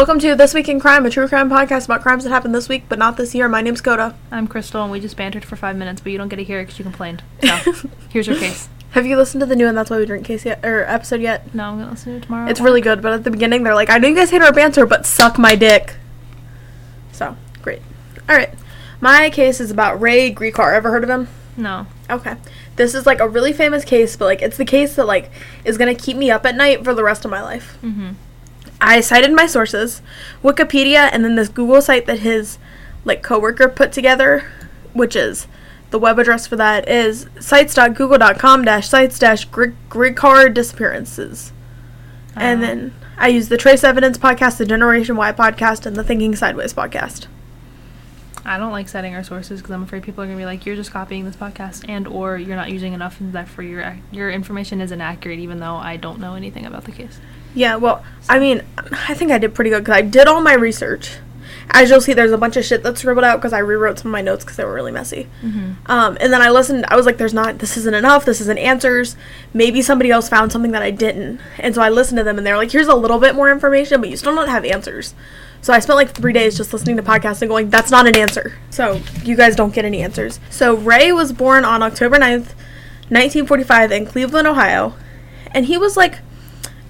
Welcome to This Week in Crime, a true crime podcast about crimes that happened this week, but not this year. My name's Coda. I'm Crystal, and we just bantered for five minutes, but you don't get to hear it because you complained. So, here's your case. Have you listened to the new and that's why we drink case yet or episode yet? No, I'm gonna listen to it tomorrow. It's really good, but at the beginning they're like, "I know you guys hate our banter, but suck my dick." So great. All right, my case is about Ray Gricar. Ever heard of him? no. Okay. This is like a really famous case, but like it's the case that like is gonna keep me up at night for the rest of my life. Mm-hmm. I cited my sources, Wikipedia, and then this Google site that his like coworker put together, which is the web address for that is sites.google.com sites Gricar disappearances. And Uh, then I use the Trace Evidence podcast, the Generation Why podcast, and the Thinking Sideways podcast. I don't like citing our sources because I'm afraid people are gonna be like, "You're just copying this podcast," and or you're not using enough, and therefore your your information is inaccurate, even though I don't know anything about the case. Yeah, well, I mean, I think I did pretty good because I did all my research. As you'll see, there's a bunch of shit that's scribbled out because I rewrote some of my notes because they were really messy. Mm-hmm. Um, and then I listened. I was like, "There's not. This isn't enough. This isn't answers. Maybe somebody else found something that I didn't." And so I listened to them, and they're like, "Here's a little bit more information, but you still don't have answers." So I spent like three days just listening to podcasts and going, "That's not an answer." So you guys don't get any answers. So Ray was born on October 9th, 1945, in Cleveland, Ohio, and he was like,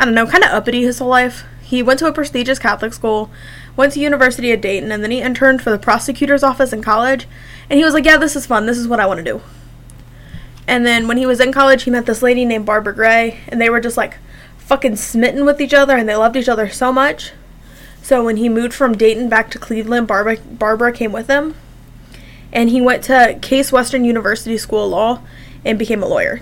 I don't know, kind of uppity his whole life. He went to a prestigious Catholic school, went to University at Dayton, and then he interned for the prosecutor's office in college. And he was like, "Yeah, this is fun. This is what I want to do." And then when he was in college, he met this lady named Barbara Gray, and they were just like fucking smitten with each other, and they loved each other so much. So when he moved from Dayton back to Cleveland, Barbara Barbara came with him, and he went to Case Western University School of Law and became a lawyer.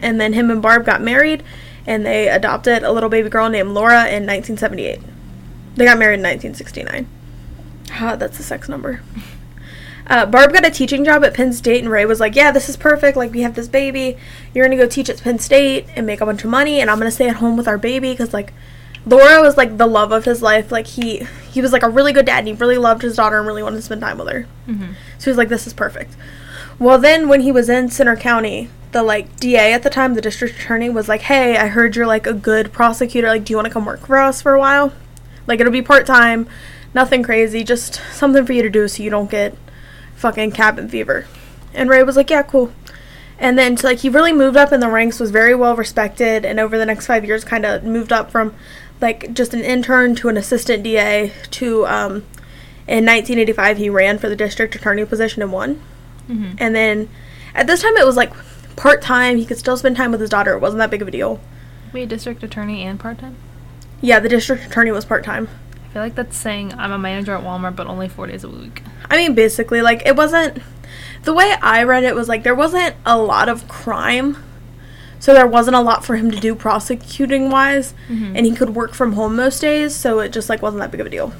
And then him and Barb got married, and they adopted a little baby girl named Laura in 1978. They got married in 1969. Ah, that's a sex number. Uh, Barb got a teaching job at Penn State, and Ray was like, "Yeah, this is perfect. Like, we have this baby. You're gonna go teach at Penn State and make a bunch of money, and I'm gonna stay at home with our baby because like." Laura was like the love of his life. Like he he was like a really good dad and he really loved his daughter and really wanted to spend time with her. Mm-hmm. So he was like, This is perfect. Well then when he was in Centre County, the like DA at the time, the district attorney, was like, Hey, I heard you're like a good prosecutor, like do you wanna come work for us for a while? Like it'll be part time, nothing crazy, just something for you to do so you don't get fucking cabin fever. And Ray was like, Yeah, cool. And then so, like he really moved up in the ranks, was very well respected, and over the next five years, kind of moved up from like just an intern to an assistant DA to um, in 1985 he ran for the district attorney position and won. Mm-hmm. And then at this time it was like part time. He could still spend time with his daughter. It wasn't that big of a deal. Wait, district attorney and part time. Yeah, the district attorney was part time. I feel like that's saying I'm a manager at Walmart, but only four days a week. I mean, basically, like it wasn't. The way I read it was like there wasn't a lot of crime, so there wasn't a lot for him to do prosecuting wise, Mhm. and he could work from home most days, so it just like wasn't that big of a deal.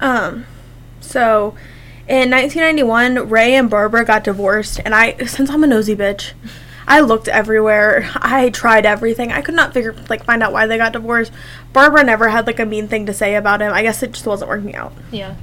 Um, so in 1991, Ray and Barbara got divorced, and I, since I'm a nosy bitch, I looked everywhere. I tried everything. I could not figure like find out why they got divorced. Barbara never had like a mean thing to say about him. I guess it just wasn't working out. Yeah.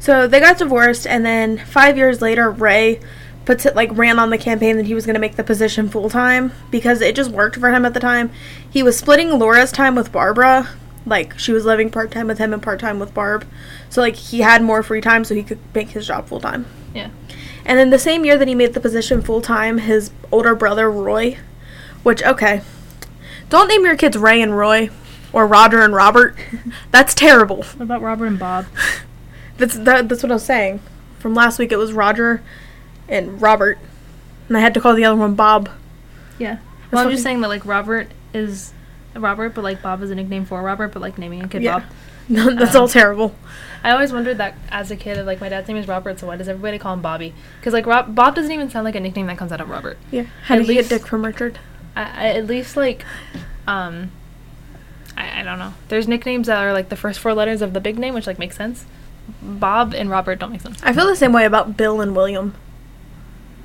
So they got divorced, and then five years later, Ray puts it like ran on the campaign that he was going to make the position full time because it just worked for him at the time. He was splitting Laura's time with Barbara, like she was living part time with him and part time with Barb. So like he had more free time, so he could make his job full time. Yeah. And then the same year that he made the position full time, his older brother Roy, which okay, don't name your kids Ray and Roy, or Roger and Robert. That's terrible. What about Robert and Bob? That's that, that's what I was saying. From last week, it was Roger and Robert, and I had to call the other one Bob. Yeah. Well, I'm just saying that like Robert is Robert, but like Bob is a nickname for Robert, but like naming a kid Yeah. Bob. No, that's Um, all terrible. I always wondered that as a kid, like my dad's name is Robert, so why does everybody call him Bobby? Because like Rob- Bob doesn't even sound like a nickname that comes out of Robert. Yeah. How at did least- Dick from Richard? I, I, at least like, um, I, I don't know. There's nicknames that are like the first four letters of the big name, which like makes sense. Bob and Robert don't make sense. I feel the same way about Bill and William.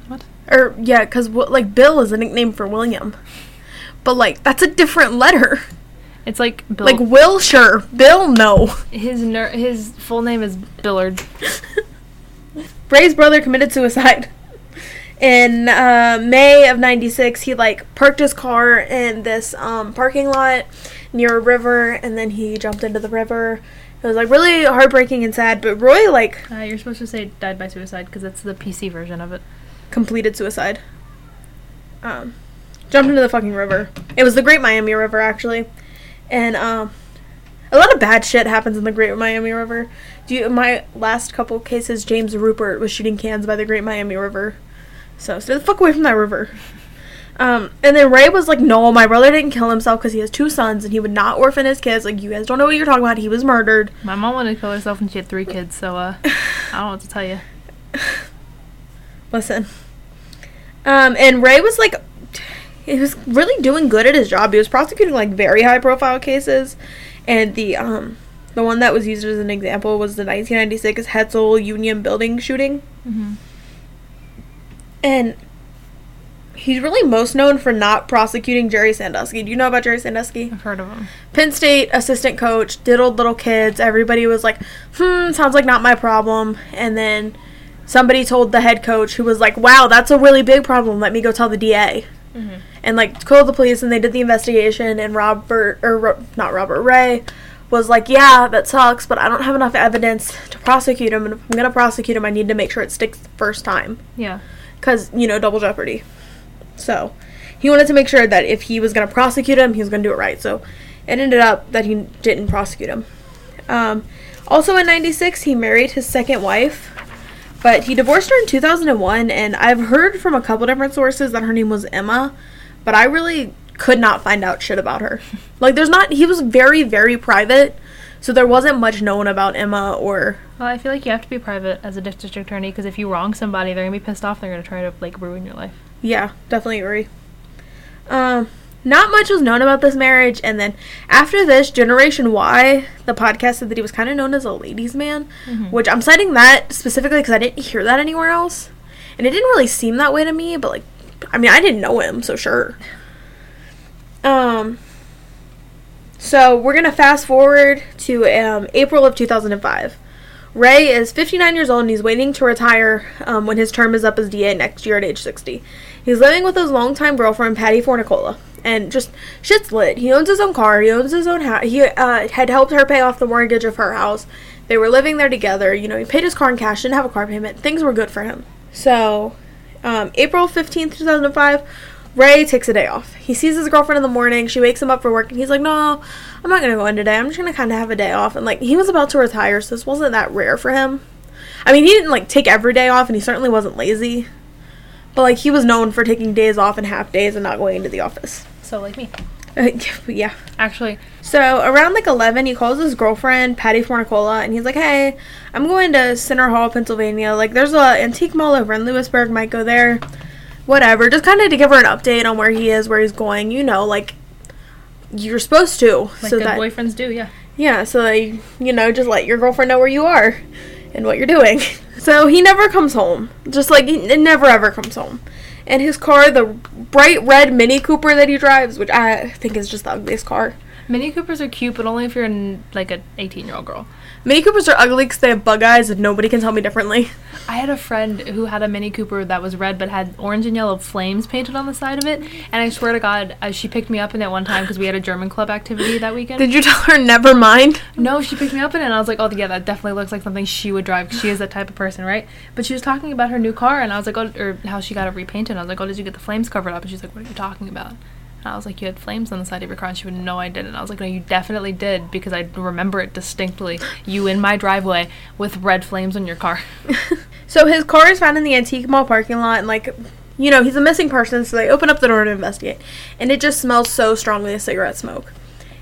What? Or yeah, because like Bill is a nickname for William, but like that's a different letter. It's like Bill. Like Will, sure. Bill, no. his ner- his full name is Billard. Ray's brother committed suicide. In uh, May of '96, he like parked his car in this um, parking lot near a river, and then he jumped into the river. It was like really heartbreaking and sad. But Roy like Uh, you're supposed to say died by suicide because that's the PC version of it. completed suicide. Um, jumped into the fucking river. It was the Great Miami River actually, and um, a lot of bad shit happens in the Great Miami River. Do you, my last couple cases, James Rupert was shooting cans by the Great Miami River. So stay the fuck away from that river. Um, and then Ray was like, "No, my brother didn't kill himself because he has two sons and he would not orphan his kids. Like you guys don't know what you're talking about. He was murdered." My mom wanted to kill herself when she had three kids, so uh, I don't know what to tell you. Listen. Um, and Ray was like, he was really doing good at his job. He was prosecuting like very high profile cases, and the um, the one that was used as an example was the 1996 Hetzel Union Building shooting, hmm and he's really most known for not prosecuting Jerry Sandusky. Do you know about Jerry Sandusky? I've heard of them. Penn State assistant coach, diddled little kids. Everybody was like, hmm, sounds like not my problem. And then somebody told the head coach, who was like, wow, that's a really big problem. Let me go tell the DA. Mm-hmm. And like called the police, and they did the investigation. And Robert, or Ro- not Robert Ray, was like, yeah, that sucks, but I don't have enough evidence to prosecute him. And if I'm gonna prosecute him, I need to make sure it sticks the first time Yeah. because you know double jeopardy. So he wanted to make sure that if he was going to prosecute him, he was going to do it right. So it ended up that he didn't prosecute him. Um, also in '96, he married his second wife, but he divorced her in 2001. And I've heard from a couple different sources that her name was Emma, but I really could not find out shit about her. Like, there's not. He was very, very private. So there wasn't much known about Emma or Well, I feel like you have to be private as a district attorney because if you wrong somebody, they're gonna be pissed off. They're gonna try to like ruin your life. Yeah, definitely agree. Um, not much was known about this marriage, and then after this, Generation Why, the podcast said that he was kind of known as a ladies' man, Mhm. which I'm citing that specifically because I didn't hear that anywhere else, and it didn't really seem that way to me. But like, I mean, I didn't know him, so sure. Um. So we're gonna fast forward to um, April of 2005. Ray is 59 years old and he's waiting to retire um, when his term is up as DA next year at age 60. He's living with his longtime girlfriend, Patty Fornicola. And just shit's lit. He owns his own car. He owns his own house. He uh, had helped her pay off the mortgage of her house. They were living there together. You know, he paid his car in cash, didn't have a car payment. Things were good for him. So, um, April 15th, 2005, Ray takes a day off. He sees his girlfriend in the morning. She wakes him up for work, and he's like, No, I'm not going to go in today. I'm just going to kind of have a day off. And, like, he was about to retire, so this wasn't that rare for him. I mean, he didn't, like, take every day off, and he certainly wasn't lazy. But, like, he was known for taking days off and half days and not going into the office. So like me. Uh, yeah. Actually, So around like 11, he calls his girlfriend, Patty Fornicola, and he's like, hey, I'm going to Centre Hall, Pennsylvania. Like, there's a antique mall over in Lewisburg. Might go there. Whatever. Just kind of to give her an update on where he is, where he's going. You know, like, you're supposed to. like so good that, boyfriends do, yeah. yeah, so they, you know, just let your girlfriend know where you are and what you're doing. So he never comes home. Just like he never ever comes home. And his car, the bright red Mini Cooper that he drives, which I think is just the ugliest car. Mini Coopers are cute, but only if you're like an 18 year old girl. Mini Coopers are ugly because they have bug eyes and nobody can tell me differently. I had a friend who had a Mini Cooper that was red but had orange and yellow flames painted on the side of it. And I swear to God, uh, she picked me up in it one time because we had a German club activity that weekend. Did you tell her never mind? No, she picked me up in it, and I was like, "Oh, yeah, that definitely looks like something she would drive. she is that type of person, right?" But she was talking about her new car, and I was like, "Oh, or how she got it repainted." I was like, "Oh, did you get the flames covered up?" And she's like, "What are you talking about?" And I was like, "You had flames on the side of your car." And she would, "No, I didn't." I was like, "No, you definitely did because I remember it distinctly. You in my driveway with red flames on your car." So his car is found in the antique mall parking lot, and like, you know, he's a missing person, so they open up the door to investigate, and it just smells so strongly of cigarette smoke.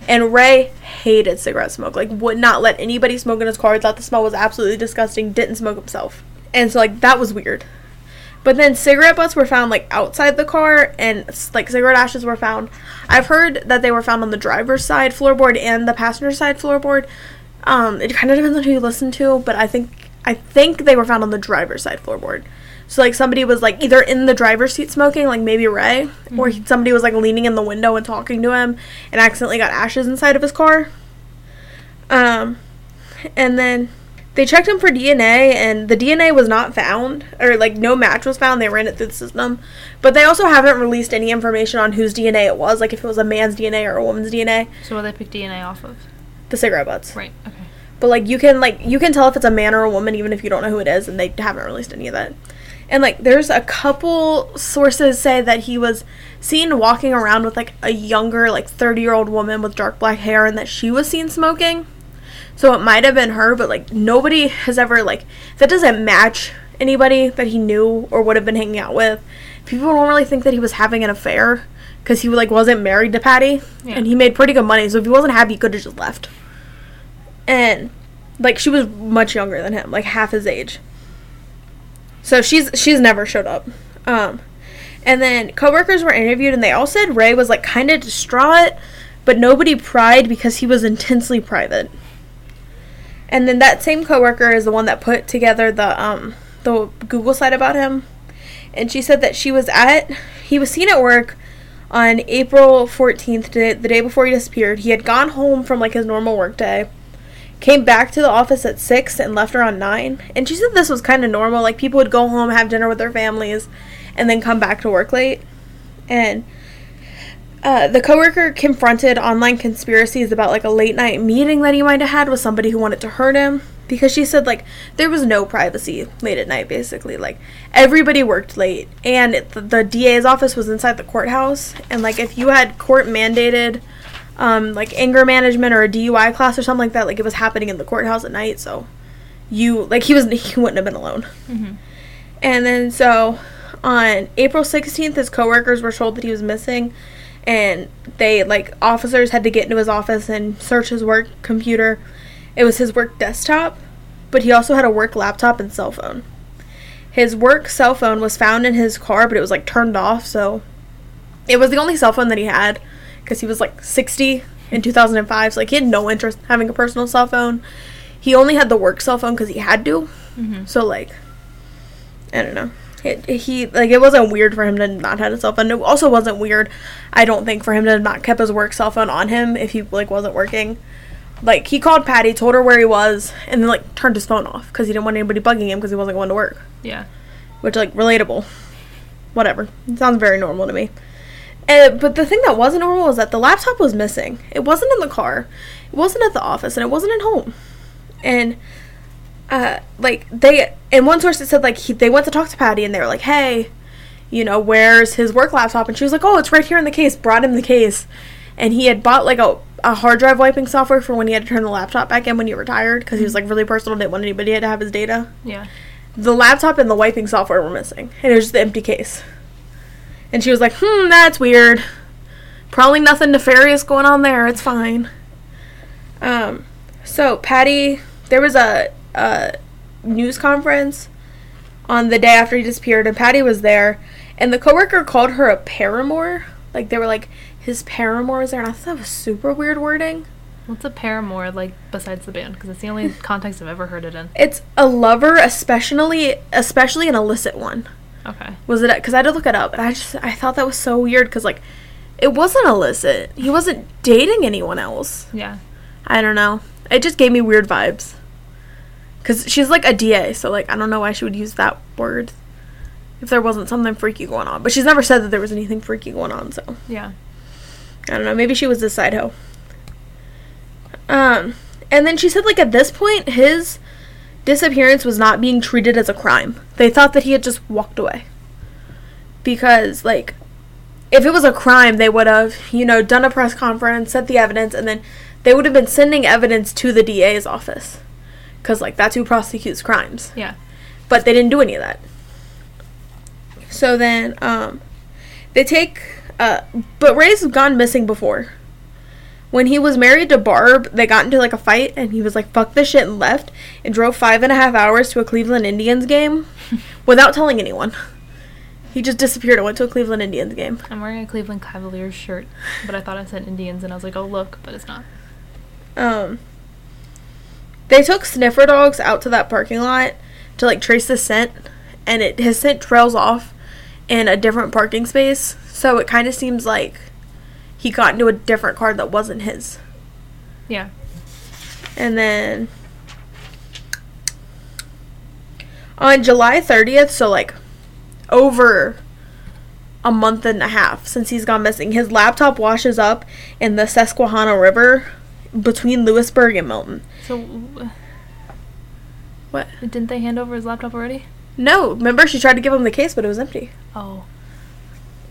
And Ray hated cigarette smoke, like would not let anybody smoke in his car. Thought the smell was absolutely disgusting. Didn't smoke himself, and so like that was weird. But then cigarette butts were found like outside the car, and like cigarette ashes were found. I've heard that they were found on the driver's side floorboard and the passenger side floorboard. Um, it kind of depends on who you listen to, but I think I think they were found on the driver's side floorboard. So like somebody was like either in the driver's seat smoking, like maybe Ray, or he, somebody was like leaning in the window and talking to him, and accidentally got ashes inside of his car. Um, and then they checked him for DNA and the DNA was not found or like no match was found. They ran it through the system. But they also haven't released any information on whose DNA it was, like if it was a man's DNA or a woman's DNA. So what they pick DNA off of? The cigarette butts. Right. Okay. But like you can like you can tell if it's a man or a woman even if you don't know who it is and they haven't released any of that. And like there's a couple sources say that he was seen walking around with like a younger like 30-year-old woman with dark black hair and that she was seen smoking. So it might have been her, but like nobody has ever like that doesn't match anybody that he knew or would have been hanging out with. People don't really think that he was having an affair because he like wasn't married to Patty Yeah. and he made pretty good money. So if he wasn't happy, he could have just left. And like she was much younger than him, like half his age. So she's she's never showed up. Um, and then coworkers were interviewed and they all said Ray was like kind of distraught, but nobody pried because he was intensely private. And then that same coworker is the one that put together the um the Google site about him. And she said that she was at he was seen at work on April 14th, the day before he disappeared. He had gone home from like his normal work day. Came back to the office at 6 and left around 9. And she said this was kind of normal. Like people would go home, have dinner with their families, and then come back to work late. And uh, the coworker confronted online conspiracies about like a late night meeting that he might have had with somebody who wanted to hurt him because she said like there was no privacy late at night basically like everybody worked late and it, the, the DA's office was inside the courthouse and like if you had court mandated um, like anger management or a DUI class or something like that like it was happening in the courthouse at night so you like he was he wouldn't have been alone Mm-hmm. and then so on April 16th, his coworkers were told that he was missing. And they, like, officers had to get into his office and search his work computer. It was his work desktop, but he also had a work laptop and cell phone. His work cell phone was found in his car, but it was, like, turned off, so it was the only cell phone that he had because he was, like, 60 in 2005. So, like, he had no interest in having a personal cell phone. He only had the work cell phone because he had to. Mm-hmm. So like, I don't know. It, he like it wasn't weird for him to not have a cell phone. It also wasn't weird, I don't think, for him to not kept his work cell phone on him if he like wasn't working. Like he called Patty, told her where he was, and then like turned his phone off because he didn't want anybody bugging him because he wasn't going to work. Yeah. Which like relatable. Whatever. It sounds very normal to me. And, but the thing that wasn't normal is that the laptop was missing. It wasn't in the car. It wasn't at the office, and it wasn't at home. And uh, like they, in one source that said like he, they went to talk to Patty, and they were like, "Hey, you know, where's his work laptop?" And she was like, "Oh, it's right here in the case." Brought him the case, and he had bought like a a hard drive wiping software for when he had to turn the laptop back in when he retired because he was like really personal, didn't want anybody to have his data Yeah. the laptop and the wiping software were missing, and it was just the empty case. And she was like, "Hmm, that's weird. Probably nothing nefarious going on there. It's fine." Um, so Patty, there was a a news conference on the day after he disappeared, and Patty was there, and the coworker called her a paramour. Like they were like his paramour was there, and I thought that was super weird wording. What's a paramour like besides the band? Because it's the only context I've ever heard it in. It's a lover, especially especially an illicit one. Okay. was it because I had to look it up and I just I thought that was so weird because like it wasn't illicit he wasn't dating anyone else Yeah. I don't know it just gave me weird vibes because she's like a DA so like I don't know why she would use that word if there wasn't something freaky going on but she's never said that there was anything freaky going on so Yeah. I don't know maybe she was this side hoe um and then she said like at this point his disappearance was not being treated as a crime. They thought that he had just walked away. Because, like, if it was a crime, they would have, you know, done a press conference, set the evidence, and then they would have been sending evidence to the DA's office. Because, like, that's who prosecutes crimes. Yeah. But they didn't do any of that. So then, um, they take, uh, but Ray's gone missing before. When he was married to Barb, they got into like a fight, and he was like, fuck this shit, and left, and drove five and a half hours to a Cleveland Indians game without telling anyone. He just disappeared and went to a Cleveland Indians game. I'm wearing a Cleveland Cavaliers shirt, but I thought I said Indians, and I was like, oh look, but it's not. Um, they took sniffer dogs out to that parking lot to like trace the scent, and it his scent trails off in a different parking space. So it kind of seems like he got into a different car that wasn't his. Yeah. And then On July 30th, so like over a month and a half since he's gone missing, his laptop washes up in the Susquehanna River between Lewisburg and Milton. So, What? didn't they hand over his laptop already? No, remember she tried to give him the case, but it was empty. Oh.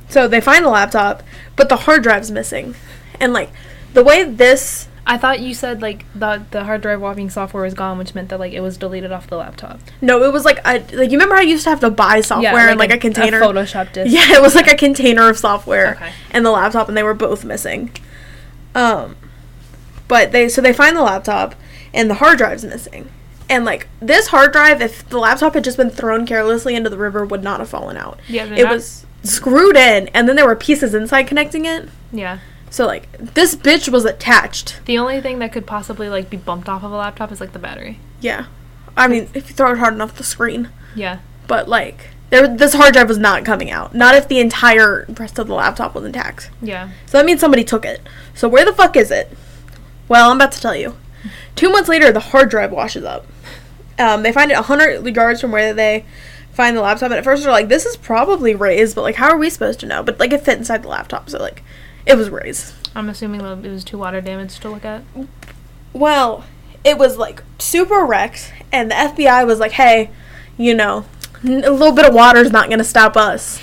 So they find the laptop, but the hard drive's missing. And like the way this I thought you said like the the hard drive wiping software was gone, which meant that like it was deleted off the laptop. no, it was like a like you remember how you used to have to buy software in like a, container. A Photoshop disk. yeah, it was like a container of software Okay. and the laptop, and they were both missing. Um, but they so they find the laptop and the hard drive's missing. And like this hard drive, if the laptop had just been thrown carelessly into the river, would not have fallen out. Yeah, it not- was screwed in, and then there were pieces inside connecting it. Yeah. So like this bitch was attached. The only thing that could possibly like be bumped off of a laptop is like the battery. Yeah, I mean if you throw it hard enough, the screen. Yeah. But like there, this hard drive was not coming out. Not if the entire rest of the laptop was intact. Yeah. So that means somebody took it. So where the fuck is it? Well, I'm about to tell you. Two months later, the hard drive washes up. Um, they find it 100 yards from where they find the laptop. And at first, they're like, this is probably Ray's, but like, how are we supposed to know? But like, it fit inside the laptop. So like, it was Ray's. I'm assuming that it was too water damaged to look at. Well, it was like super wrecked. And the FBI was like, hey, you know, a little bit of water is not going to stop us.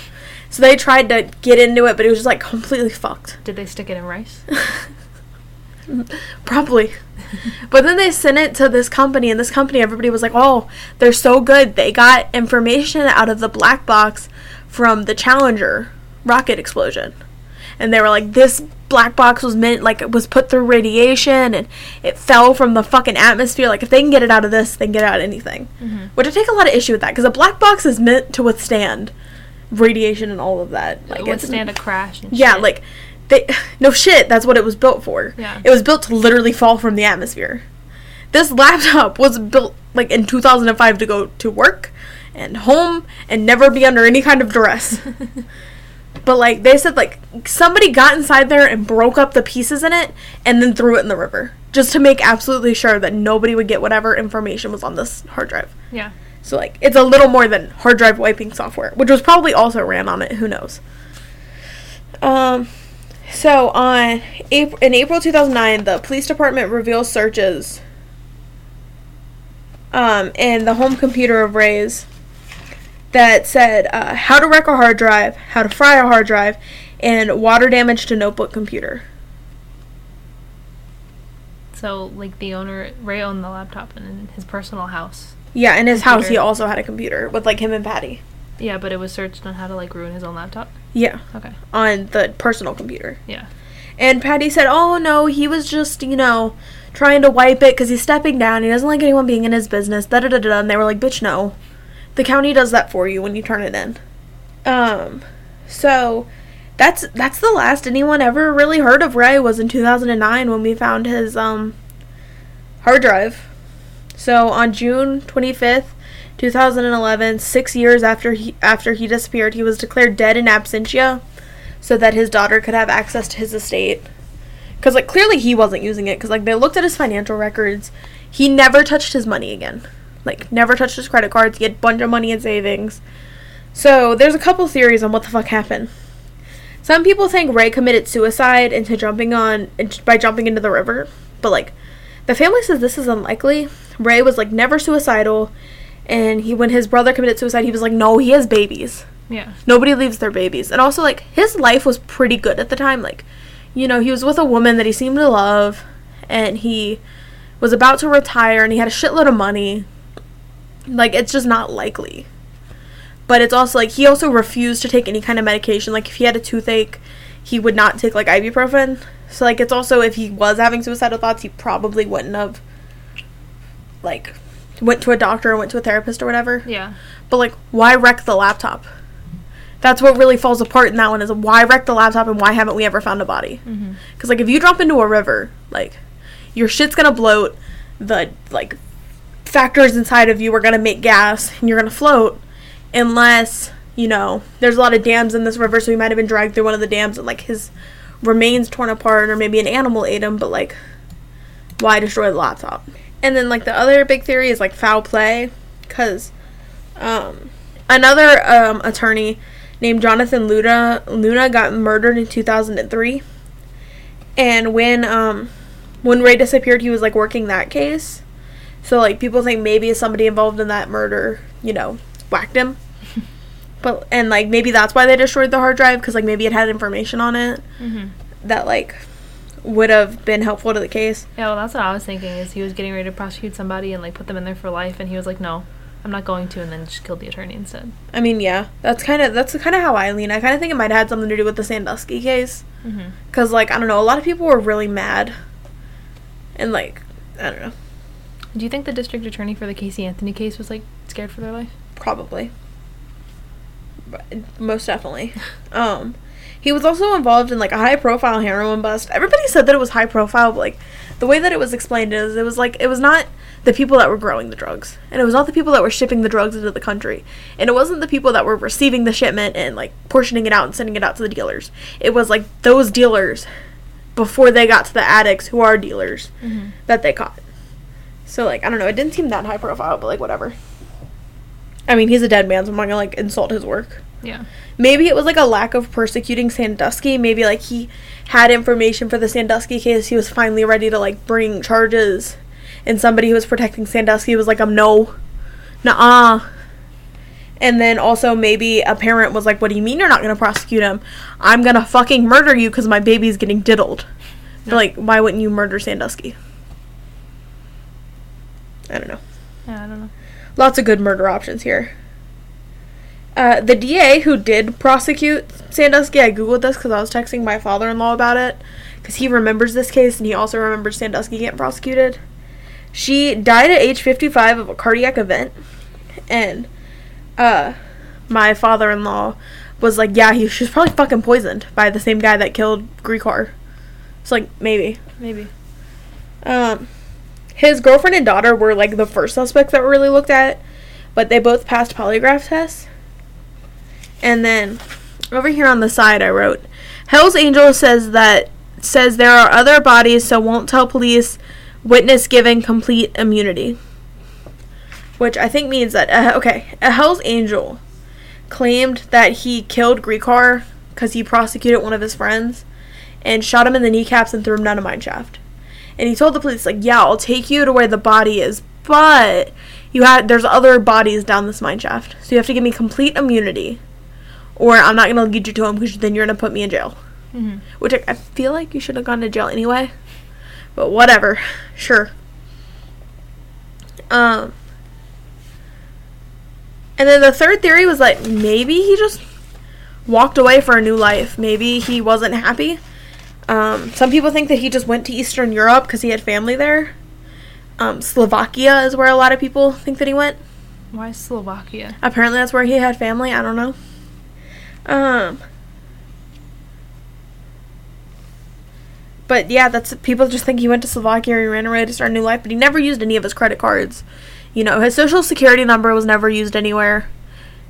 So they tried to get into it, but it was just like completely fucked. Did they stick it in rice? Probably. but then they sent it to this company, and this company, everybody was like, oh, they're so good. They got information out of the black box from the Challenger rocket explosion. And they were like, this black box was meant, like, it was put through radiation, and it fell from the fucking atmosphere. Like, if they can get it out of this, they can get out of anything. Mhm. Which I take a lot of issue with that, because a black box is meant to withstand radiation and all of that. Like, it's- withstand a crash. And yeah, shit. like they no shit, that's what it was built for. Yeah. It was built to literally fall from the atmosphere. This laptop was built like in 2005 to go to work and home and never be under any kind of duress. but like they said like somebody got inside there and broke up the pieces in it and then threw it in the river just to make absolutely sure that nobody would get whatever information was on this hard drive. yeah. So like it's a little more than hard drive wiping software, which was probably also ran on it. Who knows? Um, so on April in April 2009, the police department reveals searches um, in the home computer of Ray's that said uh, how to wreck a hard drive, how to fry a hard drive, and water damage to notebook computer. So like the owner, Ray owned the laptop in his personal house. Yeah, in his house, he also had a computer with like him and Patty. Yeah, but it was searched on how to like ruin his own laptop. Yeah, Okay. on the personal computer. Yeah. And Patty said, "Oh no, he was just you know trying to wipe it because he's stepping down. He doesn't like anyone being in his business." Da da da da. And they were like, "Bitch, no, the county does that for you when you turn it in." Um, so that's that's the last anyone ever really heard of Ray was in 2009 when we found his um hard drive. So on June 25th, 2011, six years after he after he disappeared, he was declared dead in absentia so that his daughter could have access to his estate. Because, like, clearly he wasn't using it. Because, like, they looked at his financial records. He never touched his money again. Like, never touched his credit cards. He had a bunch of money in savings. So, there's a couple theories on what the fuck happened. Some people think Ray committed suicide into jumping on by jumping into the river, but like the family says this is unlikely. Ray was like never suicidal, and he when his brother committed suicide, he was like, no, he has babies. Yeah. Nobody leaves their babies. And also, like, his life was pretty good at the time. Like, you know, he was with a woman that he seemed to love, and he was about to retire, and he had a shitload of money. Like, it's just not likely. But it's also, like, he also refused to take any kind of medication. Like, if he had a toothache, he would not take, like, ibuprofen. So, like, it's also, if he was having suicidal thoughts, he probably wouldn't have, like, went to a doctor or went to a therapist or whatever. Yeah. But like, why wreck the laptop? That's what really falls apart in that one is why wreck the laptop and why haven't we ever found a body? Mm-hmm. Because like, if you drop into a river, like, your shit's gonna bloat. The like factors inside of you are gonna make gas and you're gonna float, unless you know there's a lot of dams in this river, so he might have been dragged through one of the dams and like his remains torn apart, or maybe an animal ate him. But like, why destroy the laptop? And then like the other big theory is like foul play, because Um, another um, attorney named Jonathan Luna Luna got murdered in 2003. And when um, when Ray disappeared, he was like working that case. So like people think maybe somebody involved in that murder, you know, whacked him. but and like maybe that's why they destroyed the hard drive because like maybe it had information on it Mm-hmm. that like would have been helpful to the case. Yeah, well, that's what I was thinking. Is he was getting ready to prosecute somebody and like put them in there for life, and he was like, "No, I'm not going to," and then just killed the attorney instead. I mean, yeah, that's kind of that's kind of how I lean. I kind of think it might have had something to do with the Sandusky case, Mm-hmm. because like I don't know, a lot of people were really mad, and like I don't know, Do you think the district attorney for the Casey Anthony case was like scared for their life? probably, but most definitely. um, he was also involved in like a high profile heroin bust. Everybody said that it was high profile, but like the way that it was explained is it was like it was not the people that were growing the drugs, and it was not the people that were shipping the drugs into the country, and it wasn't the people that were receiving the shipment and like portioning it out and sending it out to the dealers. It was like those dealers before they got to the addicts who are dealers Mm-hmm. that they caught. So like I don't know, it didn't seem that high profile, but like whatever. I mean, he's a dead man, so I'm not gonna like insult his work. Yeah. Maybe it was like a lack of persecuting Sandusky. Maybe like he had information for the Sandusky case. He was finally ready to like bring charges, and somebody who was protecting Sandusky was like, "Um, no, nah." And then also maybe a parent was like, "What do you mean you're not gonna prosecute him? I'm gonna fucking murder you because my baby's getting diddled." Yeah. Like, why wouldn't you murder Sandusky? I don't know Yeah, I don't know. lots of good murder options here. Uh, the DA who did prosecute Sandusky, I googled this because I was texting my father-in-law about it because he remembers this case and he also remembers Sandusky getting prosecuted. She died at age 55 of a cardiac event, and uh, my father-in-law was like, "Yeah, he she was probably fucking poisoned by the same guy that killed Gricar." It's like maybe. Maybe. Um, his girlfriend and daughter were like the first suspects that were really looked at, but they both passed polygraph tests. And then over here on the side, I wrote, "Hell's Angel says that says there are other bodies, so won't tell police. Witness given complete immunity." Which I think means that uh, okay, a Hell's Angel claimed that he killed Gricar because he prosecuted one of his friends and shot him in the kneecaps and threw him down a mine shaft. And he told the police, like, yeah, I'll take you to where the body is, but you had there's other bodies down this mine shaft, so you have to give me complete immunity, or I'm not gonna lead you to him because then you're gonna put me in jail. Mm-hmm. Which I, I feel like you should have gone to jail anyway, but whatever, sure. Um, and then the third theory was like maybe he just walked away for a new life. Maybe he wasn't happy. Um, some people think that he just went to Eastern Europe because he had family there. Um, Slovakia is where a lot of people think that he went. Why Slovakia? Apparently, that's where he had family. I don't know. Um, but yeah, that's people just think he went to Slovakia or he ran away to start a new life. But he never used any of his credit cards. You know, his social security number was never used anywhere.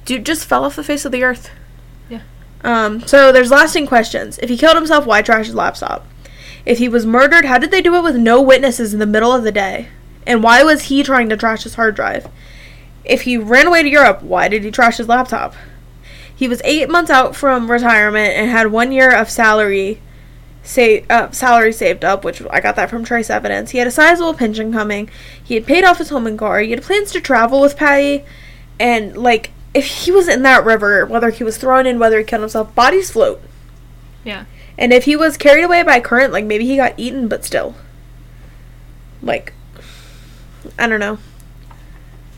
Dude just fell off the face of the earth. Yeah. Um, so there's lasting questions. If he killed himself, why trash his laptop? If he was murdered, how did they do it with no witnesses in the middle of the day? And why was he trying to trash his hard drive? If he ran away to Europe, why did he trash his laptop? He was eight months out from retirement and had one year of salary, say, uh, salary saved up, which I got that from Trace Evidence. He had a sizable pension coming. He had paid off his home and car. He had plans to travel with Patty, and like if he was in that river, whether he was thrown in, whether he killed himself, bodies float. Yeah. And if he was carried away by current, like maybe he got eaten, but still. Like, I don't know.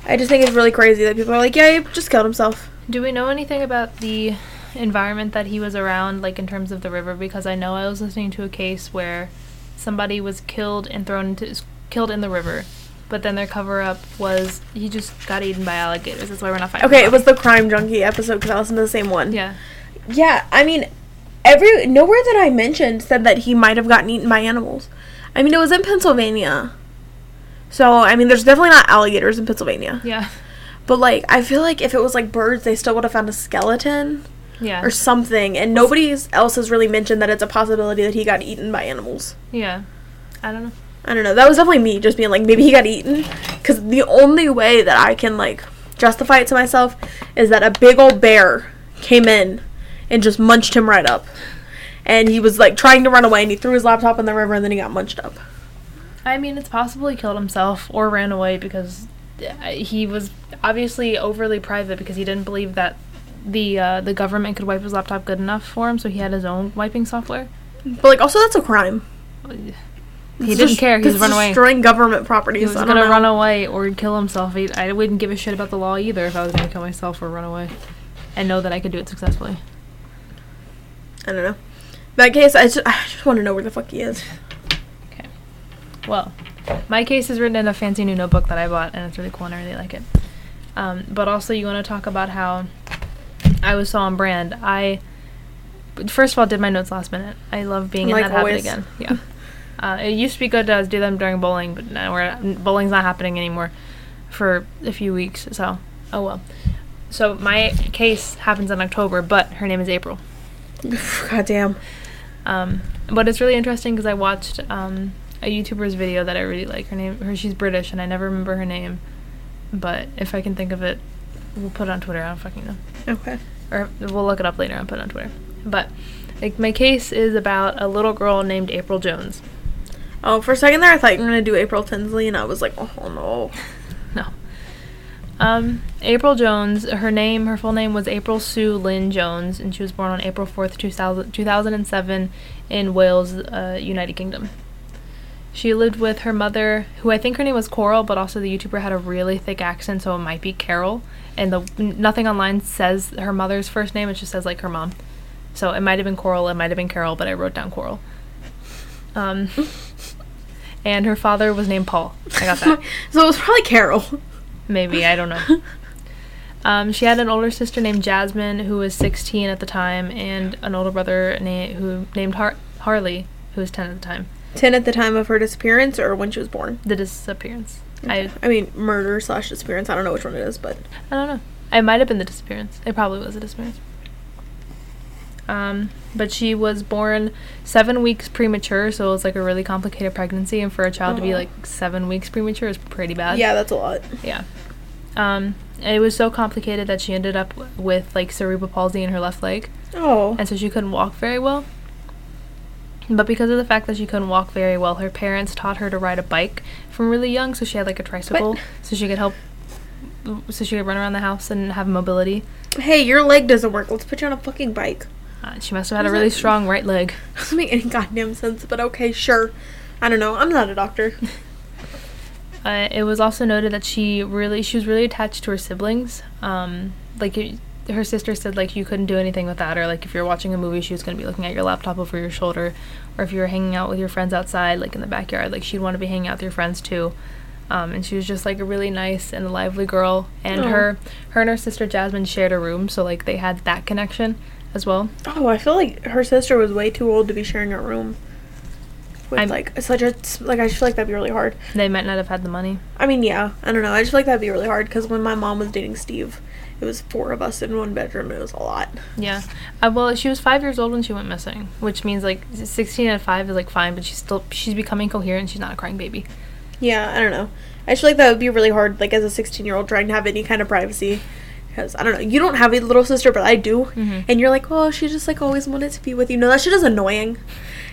I just think it's really crazy that people are like, yeah, he just killed himself. Do we know anything about the environment that he was around, like in terms of the river? Because I know I was listening to a case where somebody was killed and thrown into killed in the river, but then their cover up was he just got eaten by alligators. That's why we're not fighting. Okay, it was the crime junkie episode because I listened to the same one. Yeah. Yeah, I mean, every nowhere that I mentioned said that he might have gotten eaten by animals. I mean, it was in Pennsylvania. So, I mean, there's definitely not alligators in Pennsylvania. Yeah. But, like, I feel like if it was, like, birds, they still would have found a skeleton Yeah. or something. And nobody else has really mentioned that it's a possibility that he got eaten by animals. yeah. I don't know. I don't know. That was definitely me just being like, maybe he got eaten. Because the only way that I can, like, justify it to myself is that a big old bear came in and just munched him right up. And he was like trying to run away and he threw his laptop in the river and then he got munched up. I mean, it's possible he killed himself or ran away because he was obviously overly private because he didn't believe that the uh, the government could wipe his laptop good enough for him, so he had his own wiping software. But like also that's a crime. He didn't care. He was run away. Destroying government properties. He was gonna know. run away or kill himself. He, I wouldn't give a shit about the law either if I was gonna kill myself or run away, and know that I could do it successfully. I don't know. That case, I just, I just want to know where the fuck he is. Okay. Well, my case is written in a fancy new notebook that I bought, and it's really cool, and I really like it. Um, but also, you want to talk about how I was so on brand. I first of all did my notes last minute. I love being in Like that habit again. Yeah. Uh, it used to be good to do them during bowling, but now we're bowling's not happening anymore for a few weeks. So, oh well. So my case happens in October, but her name is April. God damn. Um, but it's really interesting because I watched um, a YouTuber's video that I really like. Her name, her she's British, and I never remember her name. But if I can think of it, we'll put it on Twitter. I don't fucking know, Okay. or we'll look it up later and put it on Twitter. But like my case is about a little girl named April Jones. Oh, for a second there, I thought you were gonna do April Tinsley, and I was like, oh no. No. Um, April Jones, her name, her full name was April Sue Lynn Jones, and she was born on April 4th, 2000, 2007 in Wales, uh, United Kingdom. She lived with her mother, who I think her name was Coral, but also the YouTuber had a really thick accent, so it might be Carol. And the nothing online says her mother's first name; it just says like her mom. So it might have been Coral, it might have been Carol, but I wrote down Coral. Um, and her father was named Paul. I got that. so it was probably Carol. Maybe I don't know. Um, she had an older sister named Jasmine, who was 16 at the time, and an older brother na- who named Har- Harley, who was 10 at the time. Ten at the time of her disappearance, or when she was born. The disappearance. I, I mean, murder slash disappearance. I don't know which one it is, but I don't know. It might have been the disappearance. It probably was a disappearance. Um, but she was born seven weeks premature, so it was like a really complicated pregnancy. And for a child to be like seven weeks premature is pretty bad. yeah, that's a lot. Yeah. Um, it was so complicated that she ended up w- with like cerebral palsy in her left leg. Oh, and so she couldn't walk very well. But because of the fact that she couldn't walk very well, her parents taught her to ride a bike from really young, so she had like a tricycle, so she could help, so she could run around the house and have mobility. hey, your leg doesn't work. Let's put you on a fucking bike. Uh, she must have had a really strong right leg. Doesn't make any goddamn sense, but okay, sure. I don't know. I'm not a doctor. Uh, it was also noted that she really, she was really attached to her siblings. Um, like it, her sister said, like you couldn't do anything without her. Like if you're watching a movie, she was gonna be looking at your laptop over your shoulder, or if you were hanging out with your friends outside, like in the backyard, like she'd want to be hanging out with your friends too. Um, and she was just like a really nice and lively girl. And her, her and her sister Jasmine shared a room, so like they had that connection as well. Oh, I feel like her sister was way too old to be sharing a room. With I'm- like such a like, I just feel like that'd be really hard. They might not have had the money. I mean, yeah, I don't know. I just feel like that'd be really hard because when my mom was dating Steve, it was four of us in one bedroom. It was a lot. Yeah. Uh, well, she was five years old when she went missing, which means like 16 at five is like fine, but she's still she's becoming coherent. She's not a crying baby. Yeah, I don't know. I feel like that would be really hard, like as a 16 year old trying to have any kind of privacy. Because I don't know, you don't have a little sister, but I do, Mhm. and you're like, oh, she just like always wanted to be with you. No, that shit is annoying.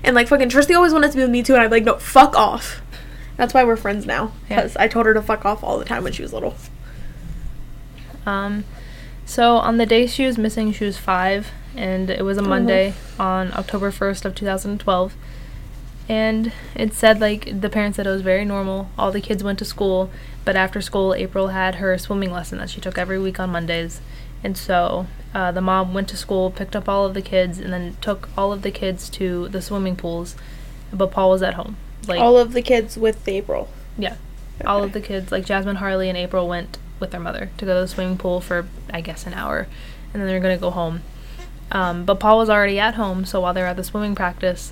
And like fucking Tristy always wanted to be with me too, and I'm like, no, fuck off. That's why we're friends now. Yeah. Because I told her to fuck off all the time when she was little. Um, so on the day she was missing, she was five, and it was a Monday on October 1st of 2012. And it said like the parents said it was very normal. All the kids went to school, but after school, April had her swimming lesson that she took every week on Mondays. And so uh, the mom went to school, picked up all of the kids, and then took all of the kids to the swimming pools. But Paul was at home. Like all of the kids with April. yeah, all of the kids, like Jasmine, Harley, and April, went with their mother to go to the swimming pool for, I guess, an hour, and then they're gonna go home. Um, but Paul was already at home, so while they were at the swimming practice,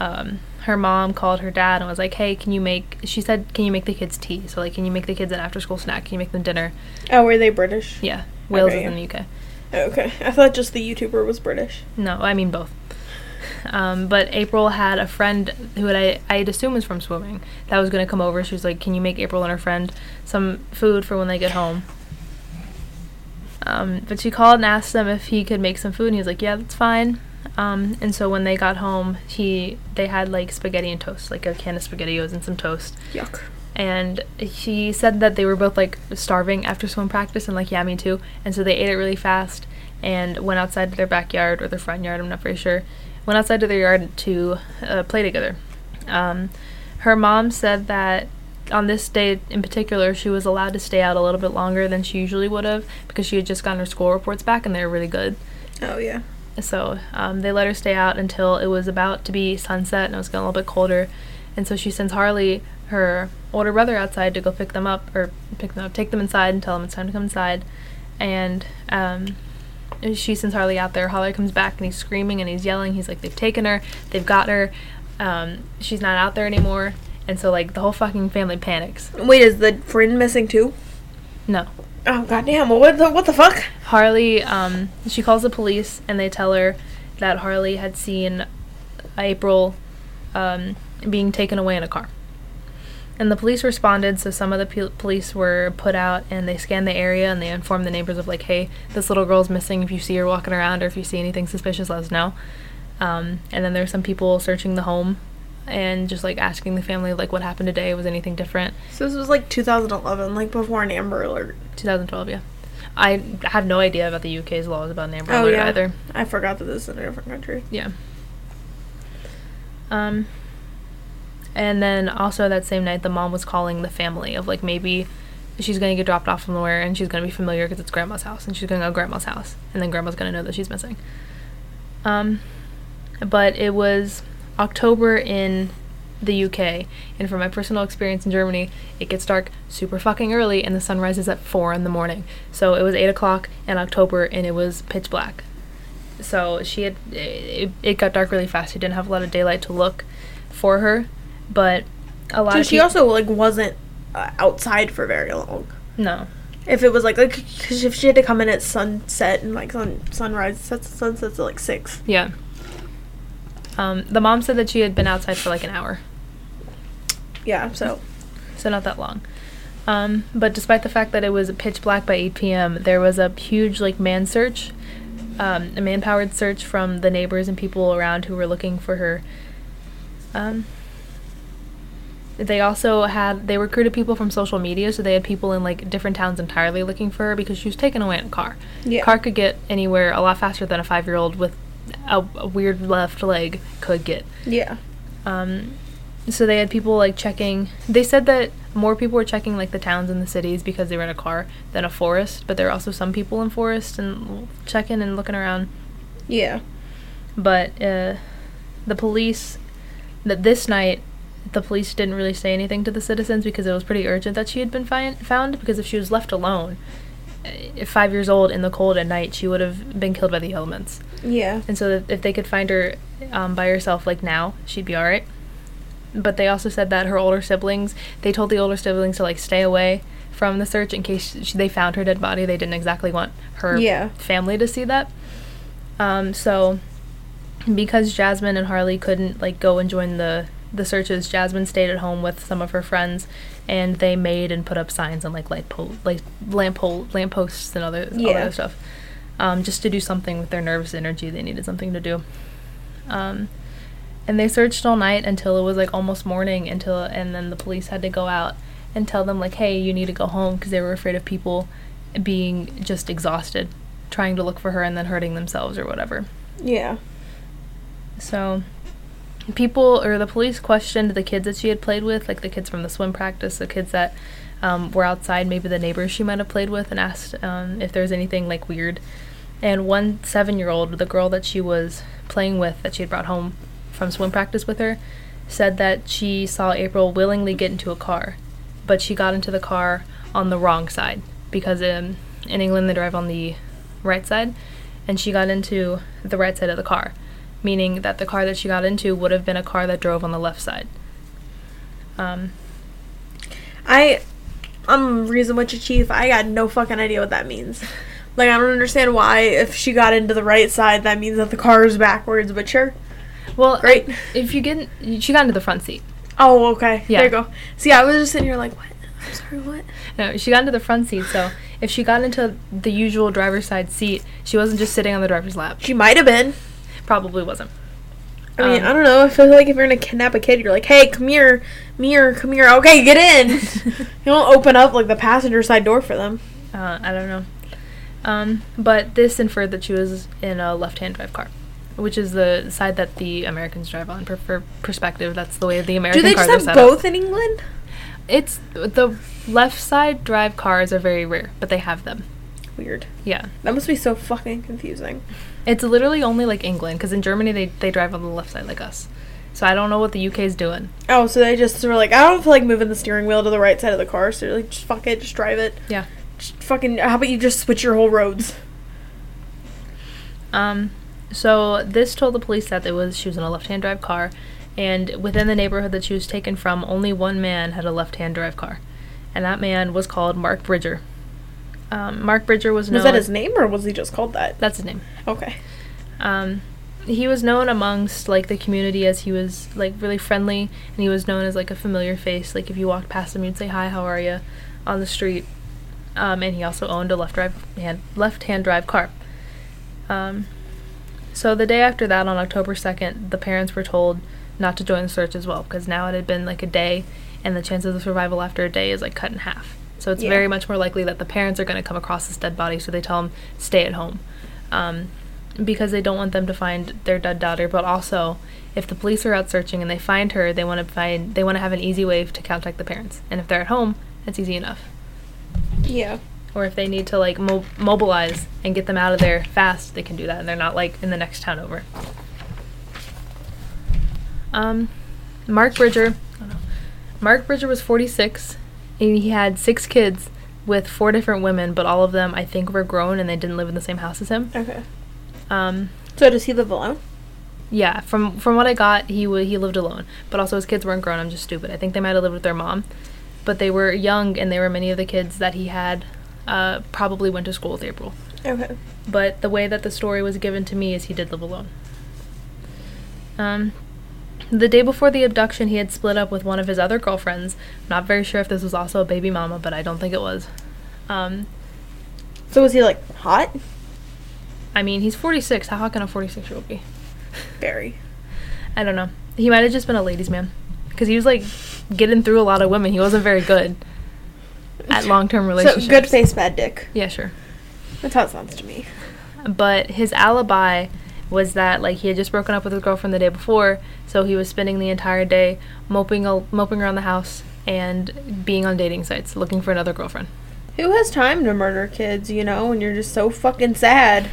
um, her mom called her dad and was like, "Hey, can you make?" She said, "Can you make the kids tea? So like, can you make the kids an after-school snack? Can you make them dinner?" Oh, were they British? Yeah, Wales Okay, is in the UK. Okay, I thought just the YouTuber was British. No, I mean both. Um, but April had a friend who I I'd assume was from swimming that was gonna come over. She was like, "Can you make April and her friend some food for when they get home?" Um, but she called and asked them if he could make some food, and he was like, "Yeah, that's fine." Um, and so when they got home, he they had like spaghetti and toast, like a can of spaghettios and some toast. Yuck. And he said that they were both like starving after swim practice, and like yeah, me too. And so they ate it really fast and went outside to their backyard or their front yard. I'm not very sure. Went outside to their yard to uh, play together. Um, her mom said that on this day in particular, she was allowed to stay out a little bit longer than she usually would have because she had just gotten her school reports back and they were really good. Oh yeah. So um, they let her stay out until it was about to be sunset and it was getting a little bit colder. And so she sends Harley, her older brother, outside to go pick them up or pick them up, take them inside and tell them it's time to come inside. And um, she sends Harley out there. Harley comes back and he's screaming and he's yelling. He's like, they've taken her, they've got her. Um, she's not out there anymore. And so like the whole fucking family panics. Wait, is the friend missing too? No. Oh goddamn! Well, what the what the fuck? Harley, um, she calls the police and they tell her that Harley had seen April um, being taken away in a car. And the police responded, so some of the police were put out and they scanned the area and they informed the neighbors of, like, hey, this little girl's missing. If you see her walking around or if you see anything suspicious, let us know. Um, and then there's some people searching the home and just, like, asking the family, like, what happened today? Was anything different? So this was like 2011, like before an Amber Alert. 2012, yeah. I have no idea about the UK's laws about an Amber Oh Alert yeah. either. I forgot that this is in a different country. Yeah. Um, and then also that same night, the mom was calling the family of like maybe she's gonna get dropped off somewhere and she's gonna be familiar because it's grandma's house and she's gonna go to grandma's house and then grandma's gonna know that she's missing. Um, but it was October in the UK, and from my personal experience in Germany, it gets dark super fucking early and the sun rises at four in the morning. So it was eight o'clock in October and it was pitch black. So she had it, it got dark really fast. She didn't have a lot of daylight to look for her, but a lot So of she also like wasn't uh, outside for very long. no If it was like like because if she had to come in at sunset and like sun sunrise sets sunsets at like six. yeah. Um, the mom said that she had been outside for like an hour, Yeah. So so not that long. Um, but despite the fact that it was pitch black by 8 p.m., there was a huge like man search, um, a man-powered search from the neighbors and people around who were looking for her. Um, they also had they recruited people from social media, so they had people in like different towns entirely looking for her because she was taken away in a car. Yeah. car could get anywhere a lot faster than a five-year-old with a, a weird left leg could get. yeah. Um, so they had people like checking. They said that more people were checking like the towns and the cities because they were in a car than a forest. But there are also some people in forest and checking and looking around. Yeah. But uh, the police, that this night, the police didn't really say anything to the citizens because it was pretty urgent that she had been fi- found. Because if she was left alone, uh, five years old in the cold at night, she would have been killed by the elements. Yeah. And so if they could find her um, by herself, like now, she'd be all right. But they also said that her older siblings, they told the older siblings to like stay away from the search in case sh they found her dead body. They didn't exactly want her Yeah. family to see that. Um, so because Jasmine and Harley couldn't like go and join the the searches, Jasmine stayed at home with some of her friends, and they made and put up signs and like light pole, like lamp pole, lamp posts and other all that Yeah. other stuff, um, just to do something with their nervous energy. They needed something to do. Um, and they searched all night until it was like almost morning until and then the police had to go out and tell them like hey you need to go home because they were afraid of people being just exhausted trying to look for her and then hurting themselves or whatever Yeah. so people or the police questioned the kids that she had played with like the kids from the swim practice the kids that um, were outside maybe the neighbors she might have played with and asked um, if there was anything like weird. And one seven year old the girl that she was playing with that she had brought home from swim practice with her said that she saw april willingly get into a car but she got into the car on the wrong side because um, in england they drive on the right side and she got into the right side of the car meaning that the car that she got into would have been a car that drove on the left side um, I, I'm reason with witch chief. I got no fucking idea what that means. Like I don't understand why if she got into the right side that means that the car is backwards. But sure. well Great. I- if you get in- she got into the front seat Oh, okay. Yeah. There you go. See, I was just sitting here like, what? I'm sorry, what? No, she got into the front seat. So if she got into the usual driver's side seat, she wasn't just sitting on the driver's lap. She might have been. Probably wasn't. I mean, Um, I don't know. I feel like if you're gonna kidnap a kid, you're like, "Hey, come here, come here, come here. Okay, get in." you don't open up like the passenger side door for them. Uh, I don't know. Um, but this inferred that she was in a left-hand drive car, which is the side that the Americans drive on. Per, for perspective, that's the way the American Do they cars just are have set both up. in England? It's the left side drive cars are very rare, but they have them. Weird. Yeah, That must be so fucking confusing. It's literally only like England, because in Germany they they drive on the left side like us. So I don't know what the UK is doing. Oh, so they just were like, I don't feel like moving the steering wheel to the right side of the car, so they're like, just fuck it, just drive it. Yeah. Just fucking. How about you just switch your whole roads? Um, so this told the police that it was she was in a left-hand drive car, and within the neighborhood that she was taken from, only one man had a left-hand drive car, and that man was called Mark Bridger. Um, Mark Bridger was known. Was that his name, or was he just called that? That's his name. Okay. Um, he was known amongst like the community as he was like really friendly, and he was known as like a familiar face. Like if you walked past him, you'd say hi, how are you, on the street. Um, and he also owned a left drive hand left hand drive car. Um, so the day after that, on October second, the parents were told not to join the search as well because now it had been like a day, and the chances of survival after a day is like cut in half. So it's Yeah. very much more likely that the parents are going to come across this dead body, so they tell them stay at home. Um, because they don't want them to find their dead daughter but also if the police are out searching and they find her they want to find they want to have an easy way to contact the parents and if they're at home that's easy enough Yeah. or if they need to like mo- mobilize and get them out of there fast they can do that and they're not like in the next town over um mark bridger mark bridger was 46 and he had six kids with four different women but all of them i think were grown and they didn't live in the same house as him Okay. um So does he live alone? Yeah, from from what I got, he w- he lived alone, but also his kids weren't grown. I'm just stupid. I think they might have lived with their mom, but they were young, and they were many of the kids that he had uh, probably went to school with April. Okay. But the way that the story was given to me is he did live alone. Um, the day before the abduction, he had split up with one of his other girlfriends. I'm not very sure if this was also a baby mama, but I don't think it was. Um, So was he like hot? I mean, he's 46. How hot can a 46 year old be? Very. I don't know. He might have just been a ladies' man. Because he was like getting through a lot of women. He wasn't very good at long term relationships. So good face, bad dick. Yeah, sure. That's how it sounds to me. But his alibi was that like he had just broken up with his girlfriend the day before, so he was spending the entire day moping al- moping around the house and being on dating sites looking for another girlfriend. Who has time to murder kids, you know, when you're just so fucking sad?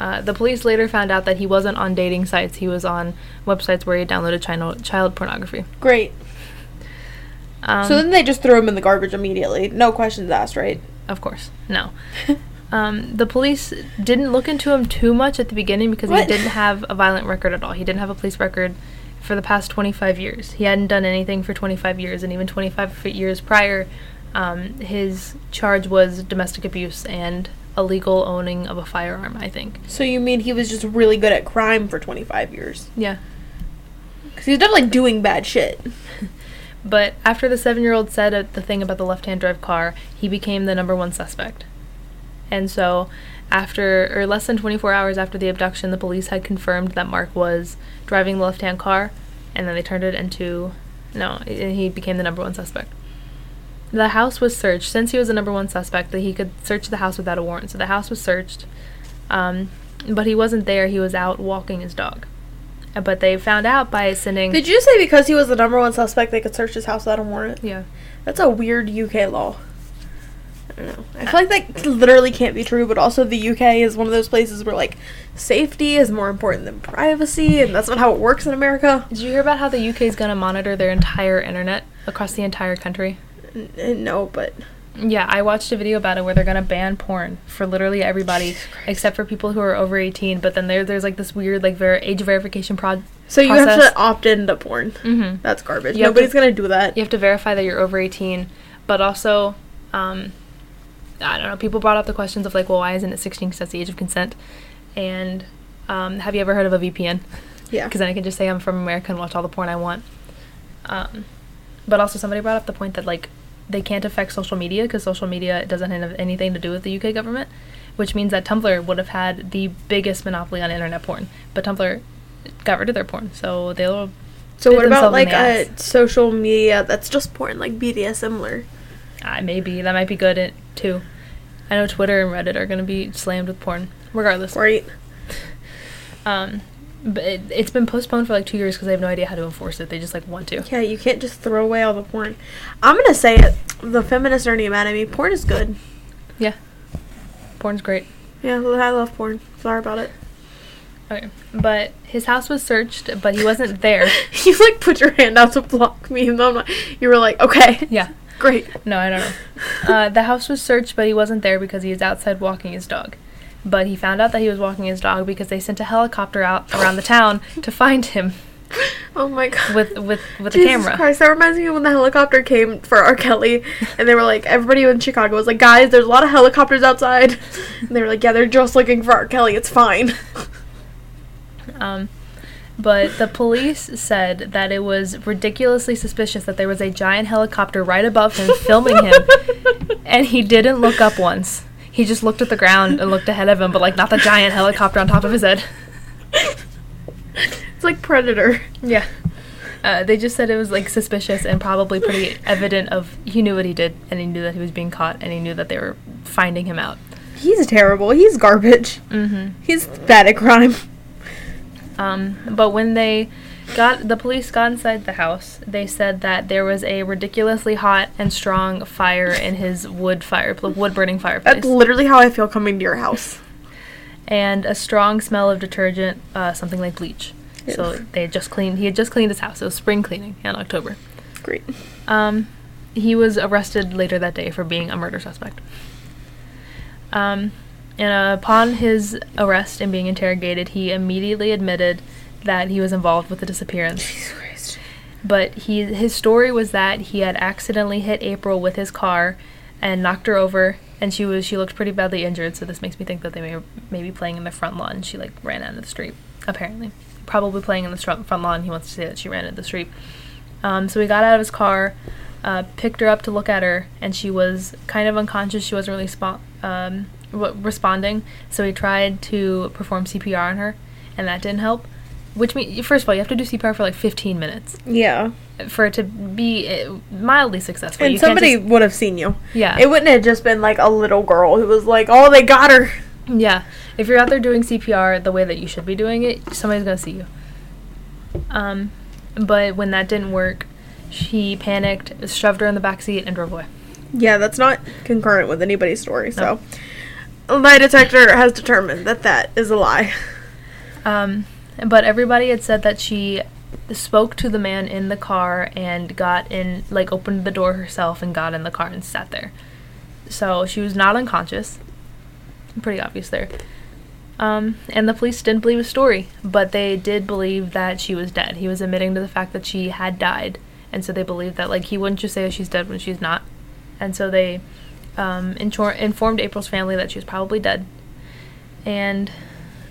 Uh, the police later found out that he wasn't on dating sites. He was on websites where he downloaded child child pornography. Great. Um, so then they just threw him in the garbage immediately. No questions asked, right? Of course, no. um, the police didn't look into him too much at the beginning because What? he didn't have a violent record at all. He didn't have a police record for the past 25 years. He hadn't done anything for 25 years, and even 25 years prior, um, his charge was domestic abuse and illegal owning of a firearm, I think. So you mean he was just really good at crime for 25 years? Yeah. Because he's definitely doing bad shit. But after the seven year old said the thing about the left hand drive car, he became the number one suspect. And so, after, or less than 24 hours after the abduction, the police had confirmed that Mark was driving the left hand car, and then they turned it into, no, he became the number one suspect. The house was searched. Since he was the number one suspect, that he could search the house without a warrant. So the house was searched, um, but he wasn't there. He was out walking his dog. Uh, But they found out by sending. Did you say because he was the number one suspect, they could search his house without a warrant? yeah. That's a weird UK law. I don't know. I feel like that literally can't be true, but also the UK is one of those places where like safety is more important than privacy, and that's not how it works in America. Did you hear about how the UK is going to monitor their entire internet across the entire country? N- no, but Yeah, I watched a video about it where they're going to ban porn for literally everybody except for people who are over 18, but then there there's like this weird like ver- age verification prod so you have to opt in into porn. Mhm. That's garbage. You Nobody's to- gonna do that. You have to verify that you're over 18, but also um I don't know, people brought up the questions of like, well, why isn't it 16 cuz that's the age of consent? And um, have you ever heard of a VPN? Yeah. because then I can just say I'm from America and watch all the porn I want. Um, but also somebody brought up the point that like they can't affect social media because social media doesn't have anything to do with the UK government, which means that Tumblr would have had the biggest monopoly on internet porn. But Tumblr got rid of their porn, so they'll. So what about like a social media that's just porn, like BDS similar? Uh, maybe that might be good at, too. I know Twitter and Reddit are going to be slammed with porn, regardless. Right. Um, but it, it's been postponed for like two years because they have no idea how to enforce it. They just like want to. Yeah, you can't just throw away all the porn. I'm gonna say it. The feminists are getting mad at me. Porn is good. Yeah, porn's great. Yeah, I love porn. Sorry about it. Okay, but his house was searched, but he wasn't there. you like put your hand out to block me, and I'm like, you were like, okay, yeah, great. no, I don't know. Uh, the house was searched, but he wasn't there because he was outside walking his dog. But he found out that he was walking his dog because they sent a helicopter out around the town to find him Oh my god. with with with a Jesus camera. Christ, that reminds me of when the helicopter came for R. Kelly, and they were like, everybody in Chicago was like, guys, there's a lot of helicopters outside. And they were like, yeah, they're just looking for R. Kelly. It's fine. Um, but the police said that it was ridiculously suspicious that there was a giant helicopter right above him filming him, and he didn't look up once. He just looked at the ground and looked ahead of him, but like not the giant helicopter on top of his head. It's like Predator. Yeah. Uh, they just said it was like suspicious and probably pretty evident of he knew what he did and he knew that he was being caught and he knew that they were finding him out. He's terrible. He's garbage. Mm-hmm. He's bad at crime. Um, but when they got the police got inside the house, they said that there was a ridiculously hot and strong fire in his wood fire wood burning fireplace, That's literally how I feel coming to your house. and a strong smell of detergent, uh, something like bleach. So they had just cleaned. He had just cleaned his house. It was spring cleaning in October. Great. Um, he was arrested later that day for being a murder suspect. Um, and upon his arrest and being interrogated, he immediately admitted that he was involved with the disappearance. Jesus Christ. But he his story was that he had accidentally hit April with his car and knocked her over, and she was she looked pretty badly injured. So this makes me think that they may maybe playing in the front lawn. She like ran out of the street. Apparently, probably playing in the front lawn. He wants to say that she ran into the street. Um, so he got out of his car, uh, picked her up to look at her, and she was kind of unconscious. She wasn't really spo- um, responding. So he tried to perform CPR on her, and that didn't help. Which means, first of all, you have to do CPR for like 15 minutes Yeah. for it to be uh, mildly successful. And You somebody just- would have seen you. yeah, It wouldn't have just been like a little girl who was like, oh, they got her. yeah. If you're out there doing CPR the way that you should be doing it, somebody's gonna see you. Um, but when that didn't work, she panicked, shoved her in the back seat, and drove away. Yeah, that's not concurrent with anybody's story. So, a lie detector has determined that that is a lie. Um, but everybody had said that she spoke to the man in the car and got in, like, opened the door herself and got in the car and sat there. So she was not unconscious. Pretty obvious there. Um, and the police didn't believe his story, but they did believe that she was dead. He was admitting to the fact that she had died, and so they believed that, like, he wouldn't just say she's dead when she's not. And so they um, informed April's family that she was probably dead. And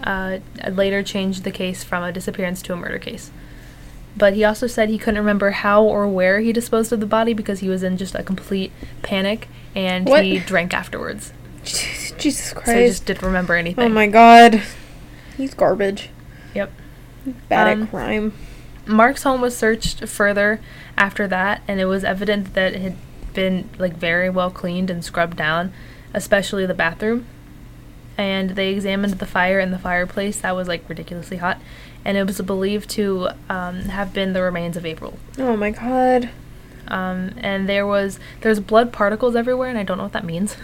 uh, later changed the case from a disappearance to a murder case. But he also said he couldn't remember how or where he disposed of the body because he was in just a complete panic and What? he drank afterwards. Jesus Christ. So he just didn't remember anything. oh my god. He's garbage. Yep. Bad Um, at crime. Mark's home was searched further after that, and it was evident that it had been like very well cleaned and scrubbed down, especially the bathroom. And they examined the fire in the fireplace that was like ridiculously hot, and it was believed to um, have been the remains of April. Oh my god. Um, and there was there's blood particles everywhere, and I don't know what that means.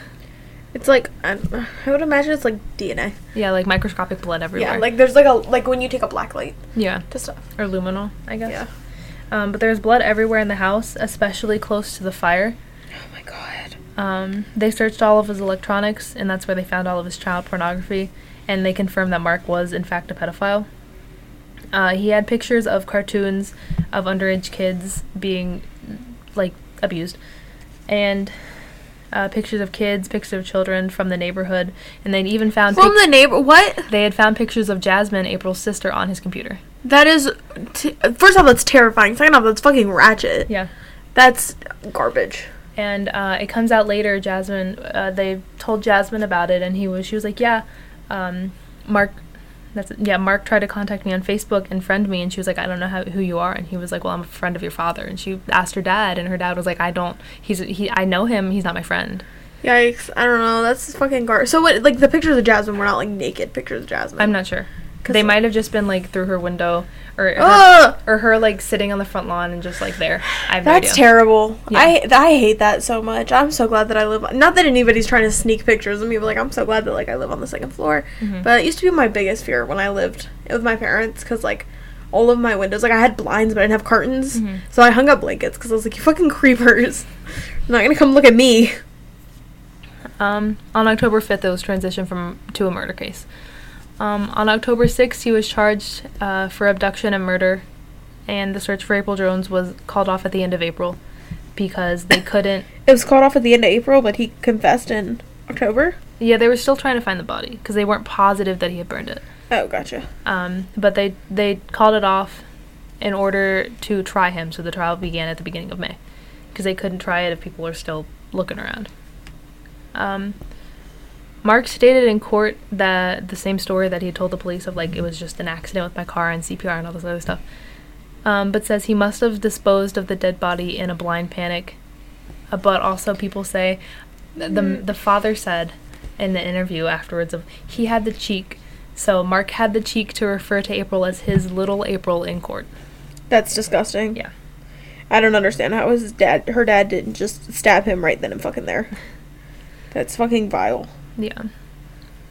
It's like I, I would imagine it's like DNA. Yeah, like microscopic blood everywhere. Yeah, like there's like a like when you take a black light yeah, to stuff. or luminol, I guess. Yeah. Um, but there's blood everywhere in the house, especially close to the fire. Oh my god. Um, they searched all of his electronics, and that's where they found all of his child pornography, and they confirmed that Mark was, in fact, a pedophile. Uh, he had pictures of cartoons of underage kids being, like, abused, and uh, pictures of kids, pictures of children from the neighborhood, and they'd even found From pic- the neighbor. What? they had found pictures of Jasmine, April's sister, on his computer. That is. T- first off, that's terrifying. Second off, that's fucking ratchet. Yeah. That's garbage. And uh, it comes out later. Jasmine, uh, they told Jasmine about it, and he was. She was like, "Yeah, um, Mark." That's yeah. Mark tried to contact me on Facebook and friend me, and she was like, "I don't know how, who you are." And he was like, "Well, I'm a friend of your father." And she asked her dad, and her dad was like, "I don't. He's he. I know him. He's not my friend." Yikes! I don't know. That's fucking gar. So what? Like the pictures of Jasmine were not like naked pictures of Jasmine. I'm not sure. They like- might have just been like through her window, or her, or her like sitting on the front lawn and just like there. I have That's idea. terrible. Yeah. I I hate that so much. I'm so glad that I live. Not that anybody's trying to sneak pictures of me, but like I'm so glad that like I live on the second floor. Mhm. But it used to be my biggest fear when I lived with my parents because like all of my windows, like I had blinds but I didn't have curtains, Mhm. so I hung up blankets because I was like, you fucking creepers, you're not gonna come look at me. Um, on October 5th, it was transitioned from to a murder case. Um, on October 6th, he was charged uh, for abduction and murder, and the search for April Jones was called off at the end of April because they couldn't. It was called off at the end of April, but he confessed in October. Yeah, they were still trying to find the body because they weren't positive that he had burned it. Oh, gotcha. Um, but they they called it off in order to try him. So the trial began at the beginning of May because they couldn't try it if people were still looking around. Um, Mark stated in court that the same story that he had told the police of like it was just an accident with my car and CPR and all this other stuff. Um, but says he must have disposed of the dead body in a blind panic. Uh, but also people say th- the Mhm. the father said in the interview afterwards of he had the cheek. So Mark had the cheek to refer to April as his little April in court. That's disgusting. Yeah. I don't understand how his dad, her dad, didn't just stab him right then and fucking there. That's fucking vile. Yeah.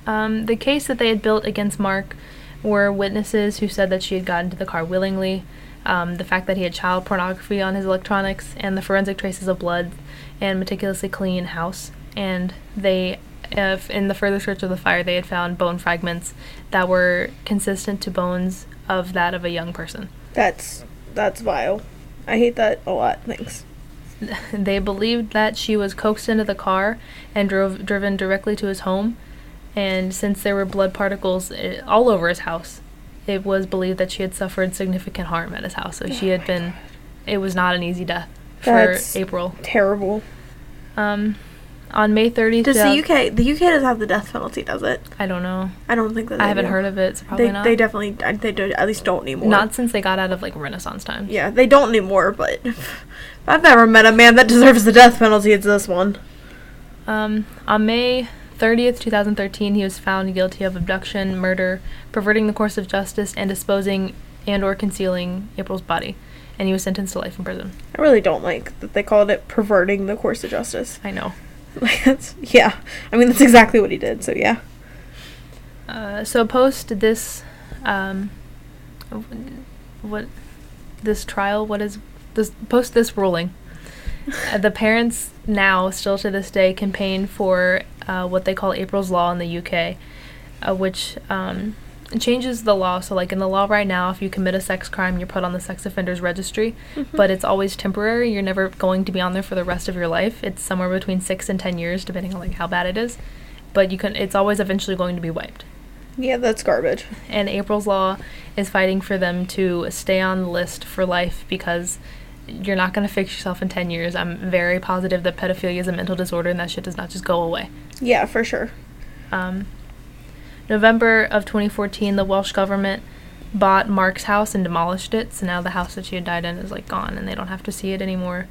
Um, the case that they had built against Mark were witnesses who said that she had gotten into the car willingly, um, the fact that he had child pornography on his electronics, and the forensic traces of blood and meticulously clean house. And they, in the further search of the fire, they had found bone fragments that were consistent to bones of that of a young person. That's that's vile. I hate that a lot. Thanks. they believed that she was coaxed into the car and drove driven directly to his home. And since there were blood particles eh, all over his house, it was believed that she had suffered significant harm at his house. So she had been. It was not an easy death for That's- April. Terrible. Um, on May 30th, Does the UK the UK doesn't have the death penalty? Does it? I don't know. I don't think that. I haven't do. heard of it. So probably They not. they definitely I- they do at least don't anymore. not since they got out of like Renaissance times. yeah, they don't anymore. But I've never met a man that deserves the death penalty. It's this one. Um, on May 30th, 2013, he was found guilty of abduction, murder, perverting the course of justice, and disposing and or concealing April's body. And he was sentenced to life in prison. I really don't like that they called it perverting the course of justice. I know. Like that's yeah. I mean that's exactly what he did. So yeah. Uh, so post this, um, what, this trial, what is, this, post this ruling, uh, the parents now, still to this day, campaign for uh, what they call April's Law in the UK, uh, which um, changes the law. So, like in the law right now, if you commit a sex crime, you're put on the sex offenders registry, but it's always temporary. You're never going to be on there for the rest of your life. It's somewhere between six and ten years, depending on like how bad it is. But you can. It's always eventually going to be wiped. Yeah, that's garbage. And April's Law is fighting for them to stay on the list for life because you're not going to fix yourself in 10 years. I'm very positive that pedophilia is a mental disorder and that shit does not just go away. Yeah, for sure. Um, November of 2014, the Welsh government bought Mark's house and demolished it. So now the house that she had died in is like gone and they don't have to see it anymore.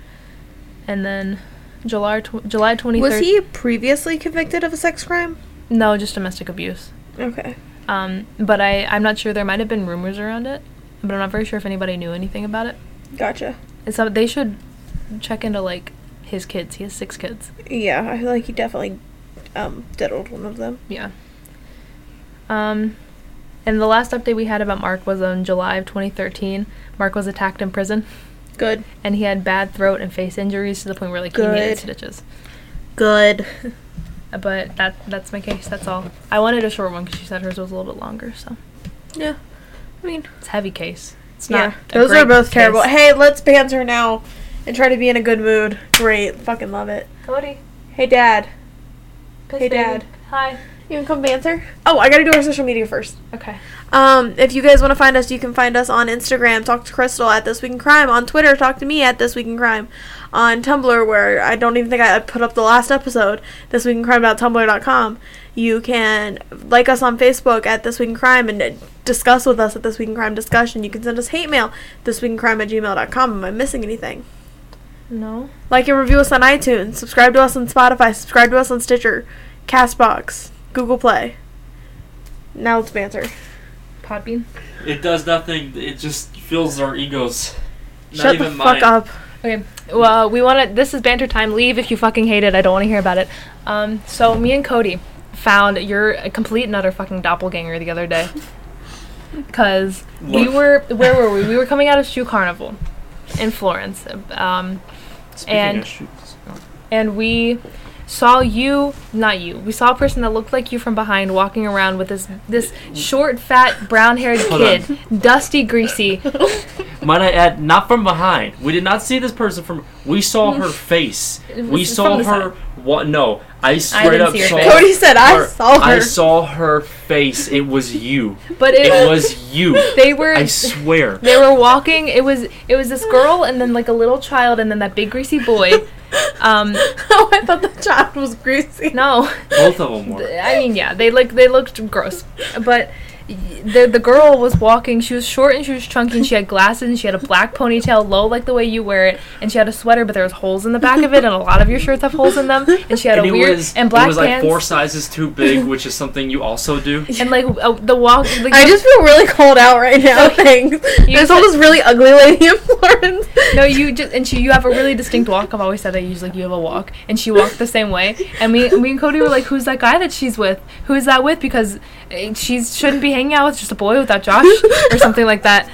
And then July tw- July 23rd. Was he previously convicted of a sex crime? No, just domestic abuse. Okay. Um, but I I'm not sure. There might have been rumors around it, but I'm not very sure if anybody knew anything about it. Gotcha. And so they should check into like his kids. He has six kids. Yeah, I feel like he definitely um diddled one of them. Yeah. Um, and the last update we had about Mark was on July of 2013. Mark was attacked in prison, Good. and he had bad throat and face injuries to the point where like he needed stitches. Good. But that that's my case. That's all. I wanted a short one because she said hers was a little bit longer. So Yeah. I mean, it's a heavy case. It's yeah. not. a Those are great both terrible. case. Hey, let's banter now and try to be in a good mood. Great. Fucking love it. Cody. Hey, Dad. Piss Hey, baby. Dad. Hi. You can come banter. Oh, I gotta do our social media first. Okay. Um, if you guys want to find us, you can find us on Instagram, talk to Crystal at This Week in Crime. On Twitter, talk to me at This Week in Crime. On Tumblr, where I don't even think I put up the last episode, thisweekincrime.tumblr.com. You can like us on Facebook at This Week in Crime and discuss with us at This Week in Crime discussion. You can send us hate mail, thisweekincrime at gmail.com. Am I missing anything? No. Like and review us on iTunes. Subscribe to us on Spotify. Subscribe to us on Stitcher, Castbox, Google Play. Now let's banter. Podbean. It does nothing. It just fills our egos. Not Shut the even fuck mine. up. Okay. Well, we want to. This is banter time. Leave if you fucking hate it. I don't want to hear about it. Um. So me and Cody found your a complete and utter fucking doppelganger the other day. Cause we were where were we? We were coming out of Shoe Carnival in Florence. Um. Speaking and- of shoots, and we saw you not you we saw a person that looked like you from behind walking around with this this short fat brown haired Hold kid dusty greasy might I add, not from behind. We did not see this person from. We saw her face. We saw from the her. What? No, I straight didn't up saw. Cody said I saw her. I saw her face. It was you. but it, It was you. they were I swear. they were walking it was it was this girl and then like a little child and then that big greasy boy um oh, I thought the child was greasy. no Both of them were. I mean, yeah, they look they looked gross, but the the girl was walking. She was short and she was chunky. And she had glasses and she had a black ponytail, low like the way you wear it. And she had a sweater, but there was holes in the back of it, and a lot of your shirts have holes in them. And she had And a it weird was. and black it was like pants. four sizes too big, which is something you also do. and like uh, the walk, like, I just feel really cold out right now. So- Thanks. You There's all this really ugly lady in Florence. no, you just and she you have a really distinct walk. I've always said that you like you have a walk, and she walked the same way. And me, me and Cody were like, "Who's that guy that she's with? Who is that with?" Because eh, she shouldn't be hanging out with just a boy without Josh or something like that.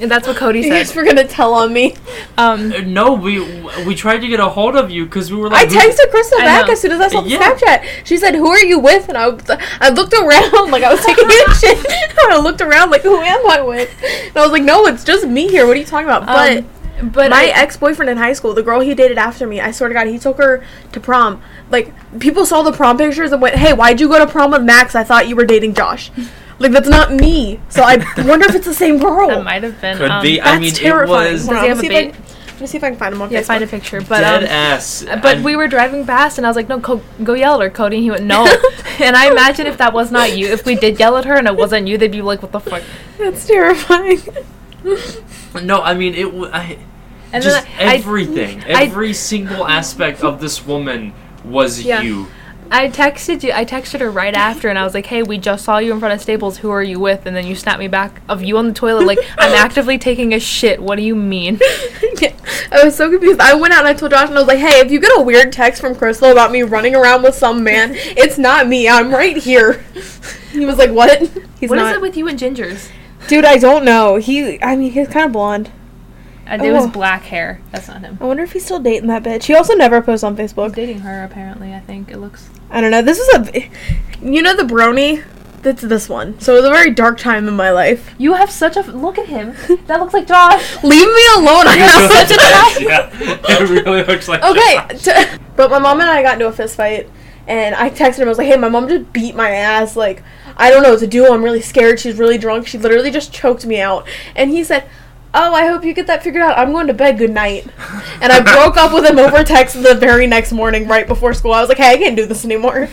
And that's what Cody You said. guys were gonna tell on me. Um, Uh, No, we we tried to get a hold of you because we were I like. who- texted Crystal I back know. as soon as I saw the Yeah. Snapchat. She said, "Who are you with?" And I, was, I looked around like I was taking a shit. and I looked around like, "Who am I with?" And I was like, "No, it's just me here. What are you talking about?" But um, but my I, ex boyfriend in high school, the girl he dated after me, I swear to God, he took her to prom. Like people saw the prom pictures and went, "Hey, why'd you go to prom with Max? I thought you were dating Josh." Like that's not me. So I wonder if it's the same girl. that might have been. Could um, be. That's I mean, terrifying. it was Hold Does he let have me a see if I bait? can- Let me see if I can find him on Yeah, Facebook. find a picture. But dead um, ass. but and- we were driving past, and I was like, "No, co- go yell at her, Cody." And he went, "No." and I imagine if that was not you, if we did yell at her and it wasn't you, they'd be like, "What the fuck?" That's terrifying. No, I mean it. w- I, And just then I, everything, I- every single aspect of this woman was Yeah. you. I texted you. I texted her right after, and I was like, "Hey, we just saw you in front of Staples. Who are you with?" And then you snapped me back of you on the toilet, like, "I'm actively taking a shit. What do you mean?" Yeah, I was so confused. I went out and I told Josh and I was like, "Hey, if you get a weird text from Crystal about me running around with some man, it's not me. I'm right here." He was like, "What?" He's What is not. it with you and gingers? Dude, I don't know. He, I mean, he's kind of blonde. Uh, it was Oh. black hair. That's not him. I wonder if he's still dating that bitch. He also never posts on Facebook. dating her apparently. I think it looks. I don't know. This is a, you know, the brony. That's this one. So it was a very dark time in my life. You have such a look at him. That looks like Josh. Leave me alone. I have such a yeah, it really looks like. Okay, t- but my mom and I got into a fist fight, and I texted him. I was like, "Hey, my mom just beat my ass. Like, I don't know what to do. I'm really scared. She's really drunk. She literally just choked me out." And he said, "Oh, I hope you get that figured out. I'm going to bed. Good night." And I broke up with him over text the very next morning, right before school. I was like, "Hey, I can't do this anymore."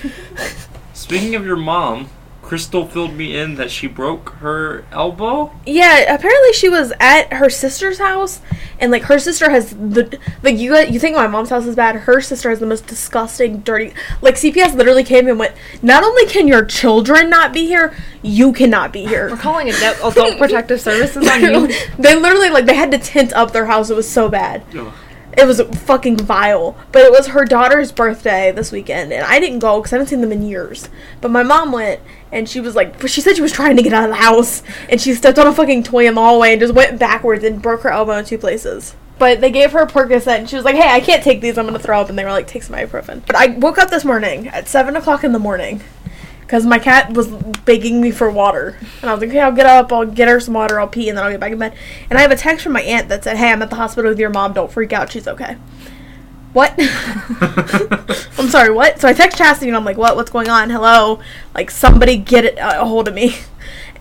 Speaking of your mom, Crystal filled me in that she broke her elbow. Yeah, apparently she was at her sister's house, and like her sister has the like you you think my mom's house is bad. Her sister has the most disgusting, dirty. Like CPS literally came and went. Not only can your children not be here, you cannot be here. We're calling it adult protective services on you. they literally like they had to tint up their house. It was so bad. Ugh. It was fucking vile. But it was her daughter's birthday this weekend, and I didn't go because I haven't seen them in years. But my mom went, and she was like, she said she was trying to get out of the house, and she stepped on a fucking toy in the hallway and just went backwards and broke her elbow in two places. But they gave her Percocet, and she was like, "Hey, I can't take these. I'm gonna throw up." And they were like, "Take some ibuprofen." But I woke up this morning at seven o'clock in the morning. Because my cat was begging me for water. And I was like, okay, I'll get up, I'll get her some water, I'll pee, and then I'll get back in bed. And I have a text from my aunt that said, hey, I'm at the hospital with your mom, don't freak out, she's okay. what? I'm sorry, what? So I text Chastity and I'm like, what? What's going on? Hello? Like, somebody get it uh, a hold of me.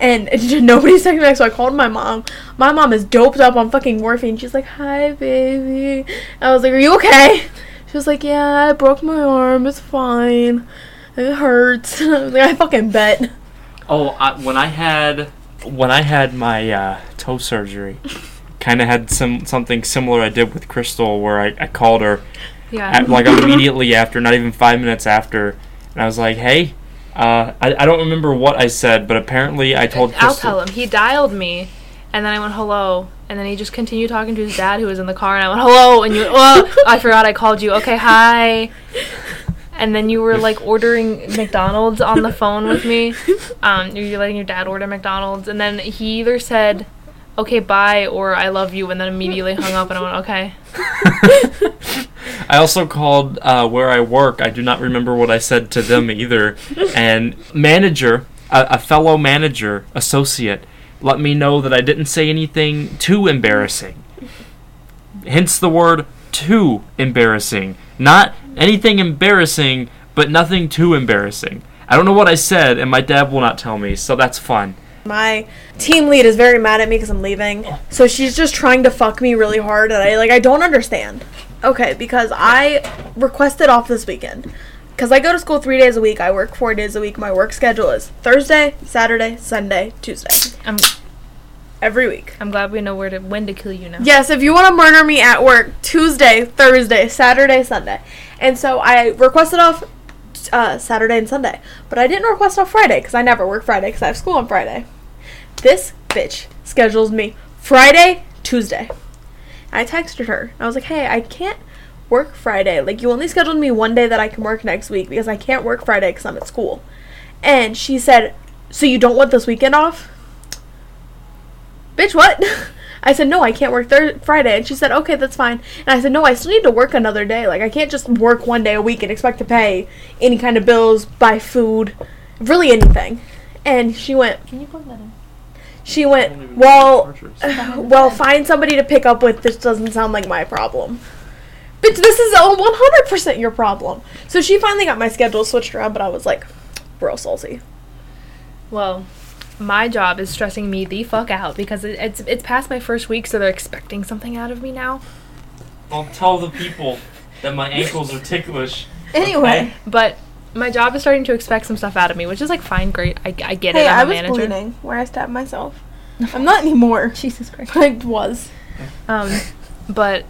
And nobody's texting me back, so I called my mom. My mom is doped up on fucking morphine. She's like, hi, baby. I was like, are you okay? She was like, yeah, I broke my arm. It's fine. It hurts. I like, I fucking bet. Oh, I, when I had when I had my uh, toe surgery, kind of had some something similar I did with Crystal, where I, I called her Yeah. at, like immediately after, not even five minutes after, and I was like, "Hey, uh, I, I don't remember what I said, but apparently I told Crystal." I'll tell him. He dialed me, and then I went hello, and then he just continued talking to his dad who was in the car, and I went hello, and you went, oh, I forgot I called you. Okay, hi. And then you were like ordering McDonald's on the phone with me. Um, you were letting your dad order McDonald's, and then he either said, "Okay, bye," or "I love you," and then immediately hung up, and I went, "Okay." I also called uh, where I work. I do not remember what I said to them either. And manager, a, a fellow manager, associate, let me know that I didn't say anything too embarrassing. Hence the word too embarrassing. Not anything embarrassing, but nothing too embarrassing. I don't know what I said, and my dad will not tell me, so that's fun. My team lead is very mad at me because I'm leaving. So she's just trying to fuck me really hard, and I like I don't understand. Okay, because I requested off this weekend. Because I go to school three days a week. I work four days a week. My work schedule is Thursday, Saturday, Sunday, Tuesday. I'm Every week. I'm glad we know where to when to kill you now. Yes, if you want to murder me at work, Tuesday, Thursday, Saturday, Sunday. And so I requested off uh, Saturday and Sunday. But I didn't request off Friday because I never work Friday because I have school on Friday. This bitch schedules me Friday, Tuesday. I texted her. I was like, hey, I can't work Friday. Like, you only scheduled me one day that I can work next week because I can't work Friday because I'm at school. And she said, so you don't want this weekend off? bitch, what? I said, no, I can't work Thur- Friday. And she said, okay, that's fine. And I said, no, I still need to work another day. Like, I can't just work one day a week and expect to pay any kind of bills, buy food, really anything. And she went, Can you plug that in? she went, well, well, find somebody to pick up with. This doesn't sound like my problem. Bitch, this is a 100% your problem. So she finally got my schedule switched around, but I was like, real salty. Well, my job is stressing me the fuck out because it, it's it's past my first week, so they're expecting something out of me now. I'll tell the people that my ankles are ticklish. Anyway. But my job is starting to expect some stuff out of me, which is like fine, great. I, I get Hey, it. I I'm a was manager. bleeding where I stabbed myself. I'm not anymore. Jesus Christ. I was. Um, but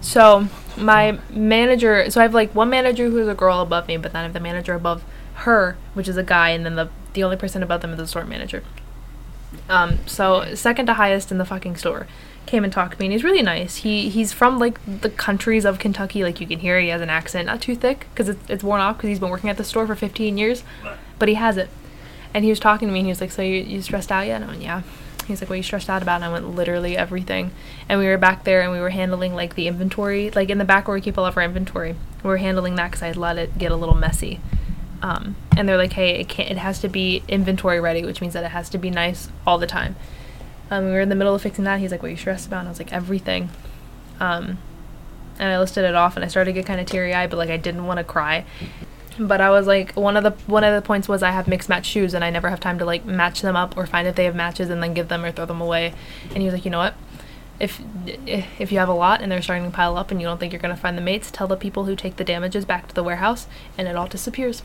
so my manager. So I have like one manager who's a girl above me, but then I have the manager above her, which is a guy, and then the the only person above them is the store manager. Um, so second to highest in the fucking store came and talked to me, and he's really nice. He he's from like the countries of Kentucky, like you can hear he has an accent, not too thick because it's it's worn off because he's been working at the store for 15 years, but he has it. And he was talking to me, and he was like, "So you you stressed out yet?" And I went, "Yeah." He's like, "What are you stressed out about?" And I went, "Literally everything." And we were back there, and we were handling like the inventory, like in the back where we keep all of our inventory. We were handling that because I let it get a little messy. Um, and they're like, "Hey, it can't. It has to be inventory ready, which means that it has to be nice all the time." Um, we were in the middle of fixing that. He's like, "What are you stressed about?" And I was like, "Everything." Um, and I listed it off, and I started to get kind of teary eyed, but like I didn't want to cry. But I was like, one of the one of the points was I have mixed match shoes, and I never have time to like match them up or find if they have matches and then give them or throw them away. And he was like, you know what? If if you have a lot and they're starting to pile up and you don't think you're gonna find the mates, tell the people who take the damages back to the warehouse, and it all disappears.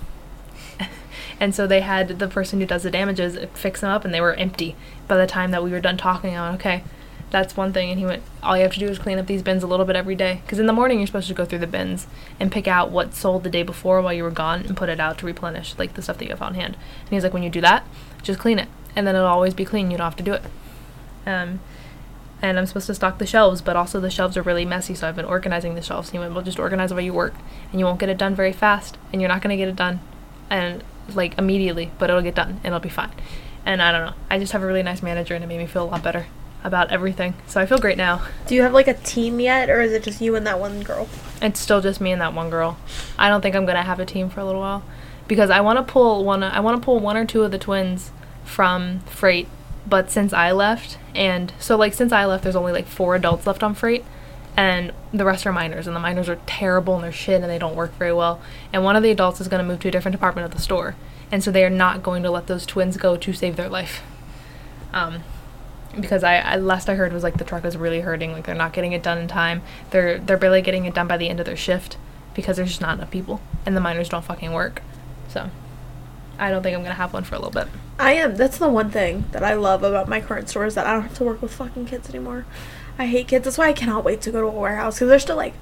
And so they had the person who does the damages fix them up, and they were empty by the time that we were done talking. I went, okay, that's one thing. And he went, all you have to do is clean up these bins a little bit every day. Because in the morning, you're supposed to go through the bins and pick out what sold the day before while you were gone and put it out to replenish, like the stuff that you have on hand. And he's like, when you do that, just clean it. And then it'll always be clean. You don't have to do it. Um, and I'm supposed to stock the shelves, but also the shelves are really messy, so I've been organizing the shelves. And he went, well, just organize the way you work, and you won't get it done very fast, and you're not going to get it done, and like immediately, but it'll get done, and it'll be fine. And I don't know. I just have a really nice manager, and it made me feel a lot better about everything. So I feel great now. Do you have like a team yet, or is it just you and that one girl? It's still just me and that one girl. I don't think I'm gonna have a team for a little while because I want to pull one. I want to pull one or two of the twins from freight. But since I left, and so like since I left, there's only like four adults left on freight, and the rest are minors, and the minors are terrible and they're shit and they don't work very well. And one of the adults is going to move to a different department of the store, and so they are not going to let those twins go to save their life. Um, because I, I last I heard was like the truck is really hurting, like they're not getting it done in time. They're they're barely getting it done by the end of their shift because there's just not enough people, and the minors don't fucking work. So, I don't think I'm gonna have one for a little bit. I am. That's the one thing that I love about my current store is that I don't have to work with fucking kids anymore. I hate kids. That's why I cannot wait to go to a warehouse because they're still like,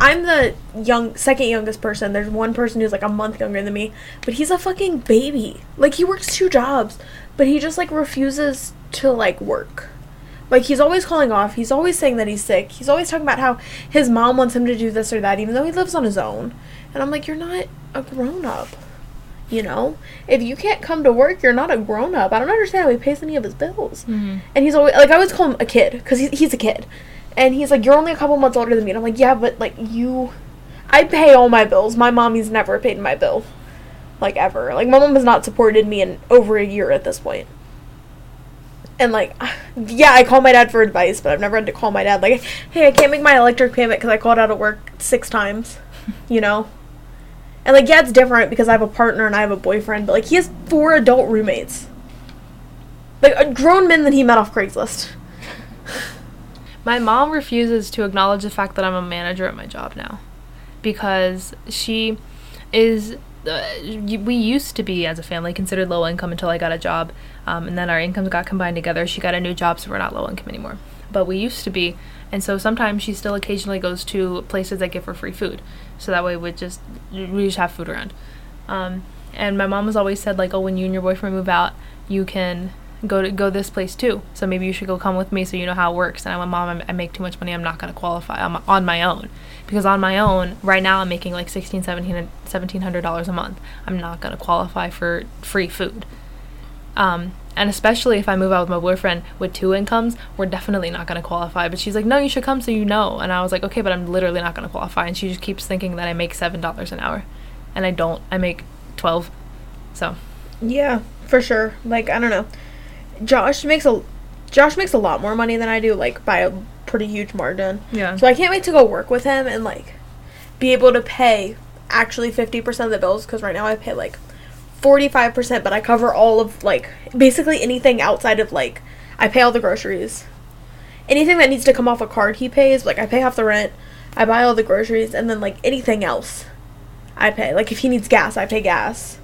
I'm the young second youngest person. There's one person who's like a month younger than me, but he's a fucking baby. Like he works two jobs, but he just like refuses to like work. Like he's always calling off. He's always saying that he's sick. He's always talking about how his mom wants him to do this or that, even though he lives on his own. And I'm like, you're not a grown up. You know, if you can't come to work, you're not a grown up. I don't understand how he pays any of his bills. Mm-hmm. And he's always like, I always call him a kid because he's he's a kid, and he's like, you're only a couple months older than me. And I'm like, yeah, but like you, I pay all my bills. My mommy's never paid my bill, like ever. Like my mom has not supported me in over a year at this point. And like, yeah, I call my dad for advice, but I've never had to call my dad like, hey, I can't make my electric payment because I called out of work six times, you know. And like, yeah, it's different because I have a partner and I have a boyfriend, but like, he has four adult roommates. Like, grown men that he met off Craigslist. My mom refuses to acknowledge the fact that I'm a manager at my job now because she is. Uh, we used to be, as a family, considered low income until I got a job, um, and then our incomes got combined together. She got a new job, so we're not low income anymore. But we used to be, and so sometimes she still occasionally goes to places that give her free food, so that way we just we just have food around. Um, and my mom has always said like, oh, when you and your boyfriend move out, you can go to go this place too. So maybe you should go come with me so you know how it works. And I went, mom, I'm, I make too much money. I'm not to qualify. I'm on my own because on my own right now I'm making like 16 1700 dollars a month. I'm not to qualify for free food. Um, and especially if I move out with my boyfriend with two incomes, we're definitely not going to qualify. But she's like, no, you should come so you know. And I was like, okay, but I'm literally not going to qualify. And she just keeps thinking that I make seven dollars an hour, and I don't. I make twelve. So Yeah, for sure. Like, I don't know. Josh makes a Josh makes a lot more money than I do, like by a pretty huge margin. yeah. So I can't wait to go work with him and like be able to pay actually 50% of the bills because right now I pay like 45%, but I cover all of like basically anything outside of like I pay all the groceries. Anything that needs to come off a card he pays, like I pay off the rent, I buy all the groceries and then like anything else I pay. Like if he needs gas, I pay gas.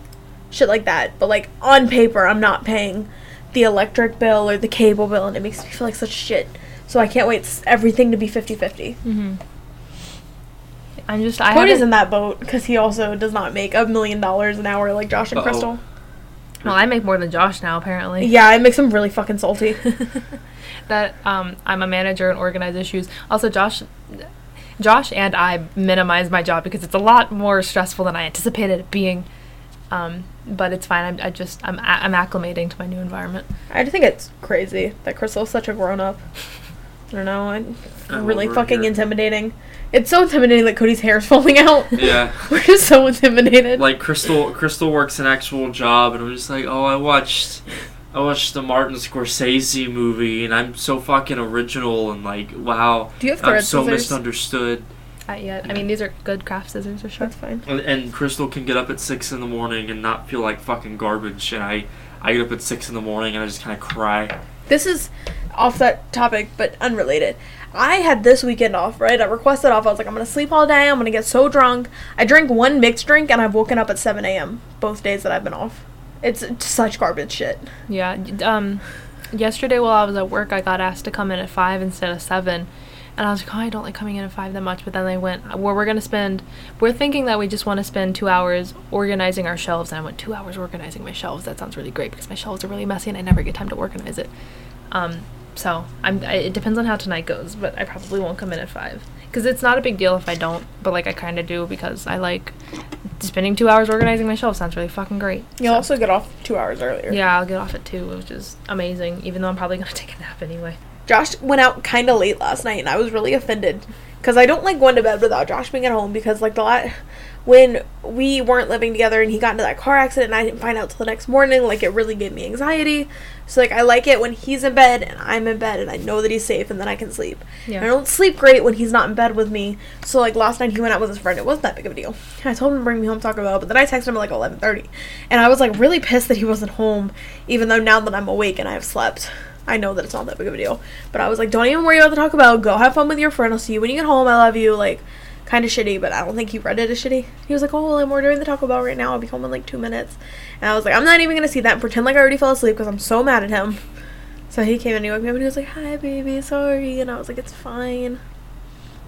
Shit like that. But like on paper, I'm not paying the electric bill or the cable bill and it makes me feel like such shit. So I can't wait everything to be 50-50. Mm-hmm. I'm just I Cody's haven't- in that boat because he also does not make a million dollars an hour like Josh and Uh-oh. Crystal. Well, I make more than Josh now, apparently. Yeah, it makes him really fucking salty. that um, I'm a manager and organize issues. Also, Josh, Josh and I minimize my job because it's a lot more stressful than I anticipated it being. Um, but it's fine. I'm, I just I'm a- I'm acclimating to my new environment. I just think it's crazy that Crystal's such a grown up. I don't know. I, I really fucking hair. intimidating. It's so intimidating that Cody's hair is falling out. Yeah. We're just so intimidated. Like Crystal, Crystal works an actual job, and I'm just like, oh, I watched, I watched the Martin Scorsese movie, and I'm so fucking original, and like, wow, Do you have I'm thread so scissors? misunderstood. Uh, yeah, I mean these are good craft scissors for sure. That's fine. And, and Crystal can get up at six in the morning and not feel like fucking garbage, and I, I get up at six in the morning and I just kind of cry. This is off that topic, but unrelated. I had this weekend off, right? I requested off. I was like, I'm gonna sleep all day. I'm gonna get so drunk. I drank one mixed drink, and I've woken up at 7 a.m. both days that I've been off. It's such garbage shit. Yeah. Um, yesterday while I was at work, I got asked to come in at five instead of seven, and I was like, oh, I don't like coming in at five that much. But then they went, well, we're gonna spend. We're thinking that we just want to spend two hours organizing our shelves, and I went two hours organizing my shelves. That sounds really great because my shelves are really messy, and I never get time to organize it. Um, so I'm. I, it depends on how tonight goes, but I probably won't come in at five because it's not a big deal if I don't. But like I kind of do because I like spending two hours organizing my shelves. Sounds really fucking great. You'll So- also get off two hours earlier. yeah, I'll get off at two, which is amazing. Even though I'm probably gonna take a nap anyway. Josh went out kind of late last night, and I was really offended because I don't like going to bed without Josh being at home because like the la- when we weren't living together and he got into that car accident and I didn't find out till the next morning, like it really gave me anxiety. So like I like it when he's in bed and I'm in bed and I know that he's safe and then I can sleep. Yeah. I don't sleep great when he's not in bed with me. So like last night he went out with his friend. It wasn't that big of a deal. I told him to bring me home to Taco Bell, but then I texted him at like 11:30, and I was like really pissed that he wasn't home, even though now that I'm awake and I've slept. I know that it's not that big of a deal. But I was like, don't even worry about the Taco Bell. Go have fun with your friend. I'll see you when you get home. I love you. Like, kind of shitty, but I don't think he read it as shitty. He was like, oh, well, I'm ordering the Taco Bell right now. I'll be home in like two minutes. And I was like, I'm not even going to see that and pretend like I already fell asleep because I'm so mad at him. So he came and he woke me up and he was like, hi, baby, sorry. And I was like, it's fine.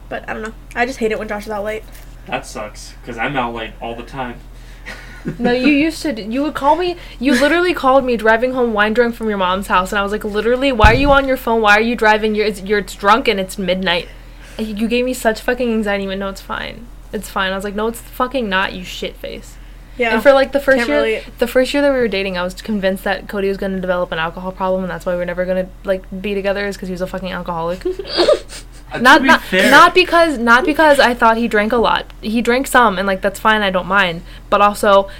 But I don't know. I just hate it when Josh is out late. That sucks because I'm out late all the time. No, you used to. You would call me. You literally called me driving home wine drunk from your mom's house, and I was like, literally, why are you on your phone? Why are you driving? You're it's, you're it's drunk and it's midnight. And you gave me such fucking anxiety. But no, it's fine. It's fine. I was like, no, it's fucking not. You shit face. Yeah. And for like the first Can't year, relate. the first year that we were dating, I was convinced that Cody was going to develop an alcohol problem, and that's why we are never going to like be together, is because he was a fucking alcoholic. Uh, not be not, fair, not because not because I thought he drank a lot. He drank some, and like that's fine. I don't mind. But also,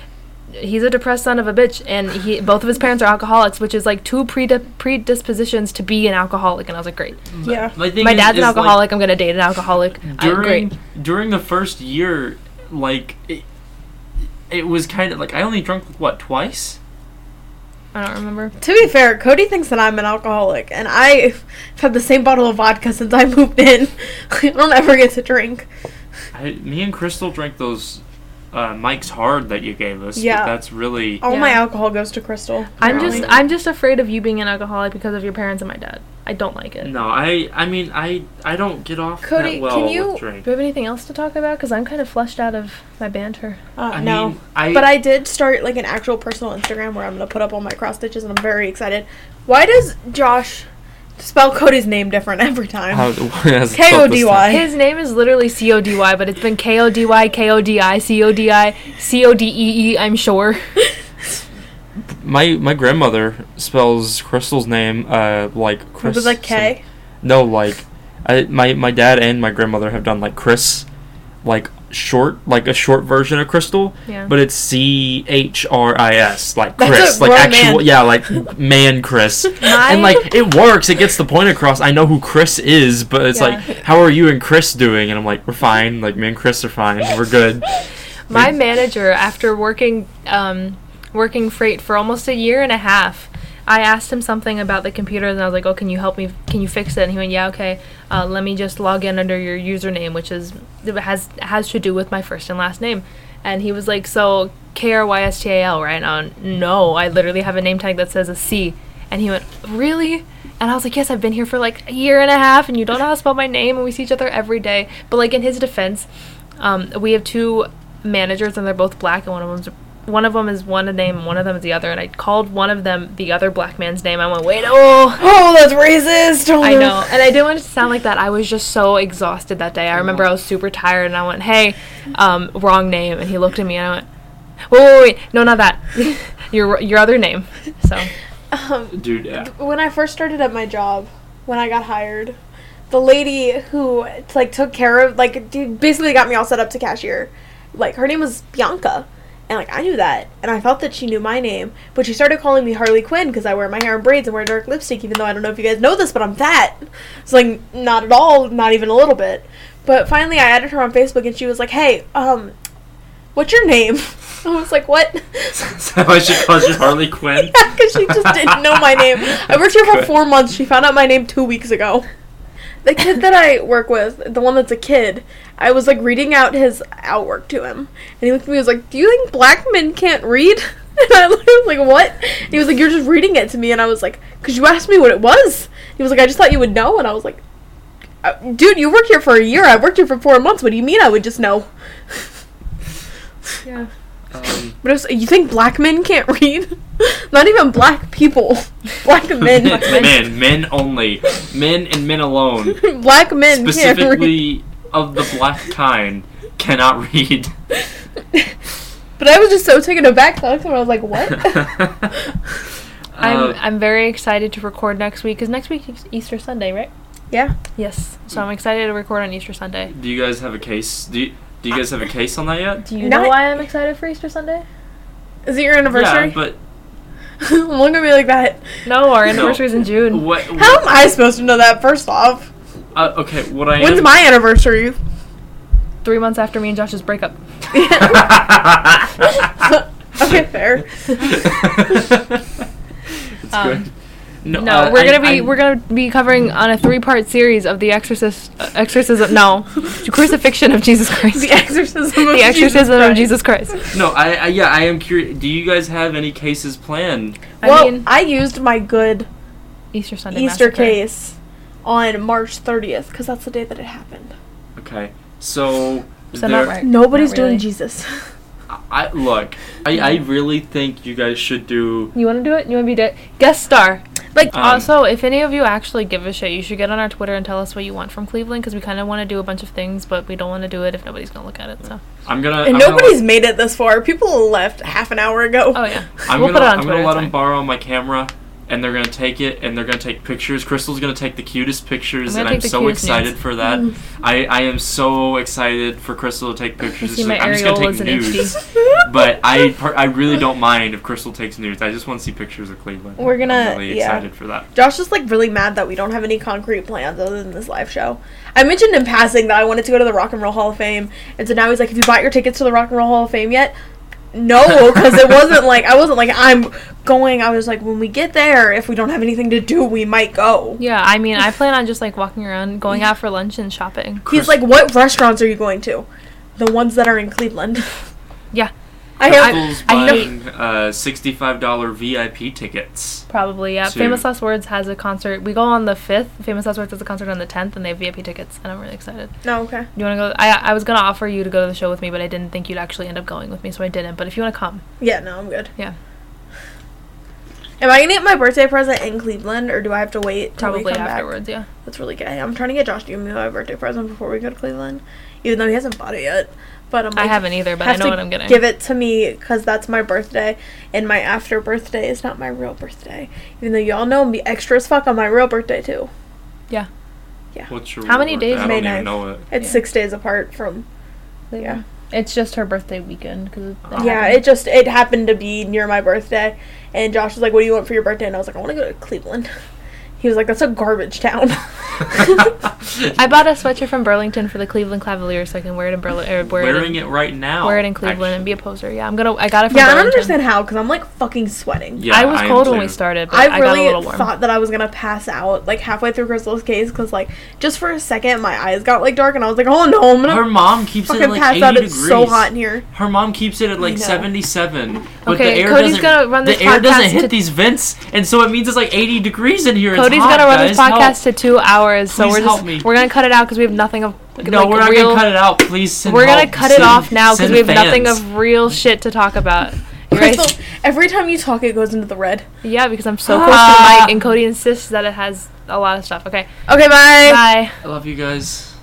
he's a depressed son of a bitch, and he both of his parents are alcoholics, which is like two predip- predispositions to be an alcoholic. And I was like, great. yeah. my, thing My is- dad's an is, like, alcoholic. I'm gonna date an alcoholic. I, during great. during the first year, like it, it was kind of like I only drunk what twice. I don't remember. To be fair, Cody thinks that I'm an alcoholic, and I've had the same bottle of vodka since I moved in. I don't ever get to drink. I, me and Crystal drank those uh, Mike's Hard that you gave us. but Yeah. that's really All Yeah. my alcohol goes to Crystal. I'm Really? just I'm just afraid of you being an alcoholic because of your parents and my dad. I don't like it. no. I I mean I I don't get off Cody, that well can you- with drink. Do we have anything else to talk about? Because I'm kind of flushed out of my banter. Uh, I no. mean I But I did start like an actual personal Instagram where I'm gonna put up all my cross stitches, and I'm very excited. Why does Josh spell Cody's name different every time? How- has it K O felt this D time? Y. His name is literally C O D Y, but it's been K O D Y, K O D I, C O D I, C O D E E. I'm sure. My my grandmother spells Crystal's name uh like Chris. Was it like K? No, like I my my dad and my grandmother have done like Chris, like short, like a short version of Crystal, Yeah. but it's C H R I S, like Chris, like actual, man. yeah, like man Chris. My- and like it works, it gets the point across. I know who Chris is, but it's Yeah. like, how are you and Chris doing? And I'm like, we're fine. Like me and Chris are fine. We're good. My manager, after working um, working freight for almost a year and a half, I asked him something about the computers, and I was like, "Oh, can you help me? Can you fix it?" And he went, "Yeah, okay. Uh, let me just log in under your username, which is has has to do with my first and last name." And he was like, "So K R Y S T A L, right?" now? no, I literally have a name tag that says a C. And he went, "Really?" And I was like, "Yes, I've been here for like a year and a half, and you don't know how to spell my name, and we see each other every day." But like in his defense, um, we have two managers, and they're both black, and one of them's one of them is one name, and one of them is the other. And I called one of them the other black man's name. I went, "Wait, oh." Oh, that's racist. Oh, I know, and I didn't want it to sound like that. I was just so exhausted that day. I remember I was super tired, and I went, "Hey, um, wrong name," and he looked at me, and I went, "Wait, wait, wait, no, not that. your your other name." So Um, Dude, yeah. when I first started at my job, when I got hired, the lady who like took care of like dude, basically got me all set up to cashier. Like her name was Bianca, and like I knew that, and I thought that she knew my name, but she started calling me Harley Quinn because I wear my hair in braids and wear dark lipstick. Even though I don't know if you guys know this, but I'm fat. It's like not at all, not even a little bit. But finally, I added her on Facebook, and she was like, "Hey, um, what's your name?" I was like, "What?" so I should call you Harley Quinn. because she just didn't know my name. I worked here for four months. She found out my name two weeks ago. The kid that I work with, the one that's a kid, I was like reading out his outwork to him, and he looked at me and was like, "Do you think black men can't read?" And I was like, "What?" And he was like, "You're just reading it to me," and I was like, "Cause you asked me what it was." He was like, "I just thought you would know," and I was like, "Uh, "Dude, you worked here for a year. I worked here for four months. What do you mean I would just know?" yeah, Um, But was, you think black men can't read? Not even black people. Black men. men, men only, men and men alone, black men can't read. specifically of the black kind, cannot read. But I was just so taken aback. So I looked at him and I was like, what? I'm Uh, I'm very excited to record next week because next week is Easter Sunday, right? Yeah. Yes. So I'm excited to record on Easter Sunday. Do you guys have a case? Do you, do you guys have a case on that yet? Do you Not- know why I'm excited for Easter Sunday? Is it your anniversary? Yeah, but Look at me like that. No, our anniversary's in June. what? How am I supposed to know that? First off, Uh, okay, what I when's am. my anniversary? Three months after me and Josh's breakup. Okay, fair. it's Um, good. No, No, uh, we're I- gonna be I- we're gonna be covering on a three part series of the Exorcist uh, exorcism no crucifixion of Jesus Christ. The exorcism of the exorcism of Jesus Jesus Christ. No, I, I yeah, I am curious. Do you guys have any cases planned? I well, mean I used my good Easter Sunday. Easter massacre. case on March 30th because that's the day that it happened. Okay, so. So there- not right. Nobody's Not really. doing Jesus. I look. I, I really think you guys should do. You want to do it? You want to be de- guest star? Like, Um, also, if any of you actually give a shit, you should get on our Twitter and tell us what you want from Cleveland because we kind of want to do a bunch of things, but we don't want to do it if nobody's gonna look at it. So, I'm gonna. and I'm gonna nobody's let- made it this far. People left half an hour ago. oh yeah, I'm we'll gonna. put it on I'm Twitter. gonna let it's them borrow my camera, and they're gonna take it, and they're gonna take pictures. Crystal's gonna take the cutest pictures, I'm and I'm so excited nudes. for that. Mm. I I am so excited for Crystal to take pictures. see my like, I'm just gonna take in nudes, but I I really don't mind if Crystal takes nudes. I just want to see pictures of Cleveland. We're gonna- I'm really yeah. excited for that. Josh is like really mad that we don't have any concrete plans other than this live show. I mentioned in passing that I wanted to go to the Rock and Roll Hall of Fame, and so now he's like, "Have you bought your tickets to the Rock and Roll Hall of Fame yet?" No, because it wasn't like I wasn't like I'm going. I was like, when we get there, if we don't have anything to do, we might go. Yeah, I mean, I plan on just like walking around, going out for lunch and shopping. He's like, "What restaurants are you going to?" The ones that are in Cleveland. Yeah, I have. Crystal's I know- buying uh, sixty-five dollar VIP tickets. probably. Yeah, To- Famous Last Words has a concert. We go on the fifth. Famous Last Words has a concert on the tenth, and they have VIP tickets, and I'm really excited. No, okay. You want to go? I I was gonna offer you to go to the show with me, but I didn't think you'd actually end up going with me, so I didn't. But if you want to come, Yeah, no, I'm good. Yeah. Am I gonna get my birthday present in Cleveland, or do I have to wait till we probably come back? afterwards. Yeah. That's really good. I'm trying to get Josh to give me my birthday present before we go to Cleveland, even though he hasn't bought it yet. But I'm I haven't either, but I know to what I'm getting. Give it to me because that's my birthday, and my after birthday is not my real birthday. Even though y'all know I'm be extra as fuck on my real birthday too. Yeah. Yeah. What's your How many birthday? days? I May don't even 9th. know it. It's Yeah. six days apart from. Yeah. It's just her birthday weekend because Yeah, it just it happened to be near my birthday, and Josh was like, "What do you want for your birthday?" And I was like, "I want to go to Cleveland." He was like, "That's a garbage town." I bought a sweatshirt from Burlington for the Cleveland Cavaliers, so I can wear it in Berlin. Or wear Wearing it, it right now. wear it in Cleveland and be a poser. Yeah, I'm gonna. I got it from yeah, I don't understand how because I'm like fucking sweating. Yeah, I was am cold when we started, but I I, really got a little warm. thought that I was gonna pass out like halfway through Crystal's case because like just for a second my eyes got like dark and I was like, oh no, I'm gonna Her mom keeps it fucking at like pass 80 out. degrees. It's so hot in here. Her mom keeps it at like 77. But Okay, the air Cody's doesn't, gonna run this The air doesn't hit to- these vents, and so it means it's like 80 degrees in here. Cody's it's hot, gonna run guys. this podcast Help. to two hours, so Please we're help just me. we're gonna cut it out because we have nothing of. No, like, we're not real, gonna cut it out. Please send We're gonna help. cut it off now because we have nothing of real shit to talk about. You? Crystal, every time you talk, it goes into the red. Yeah, because I'm so close to Ah. the mic, and Cody insists that it has a lot of stuff. Okay, Okay, bye. bye. I love you guys.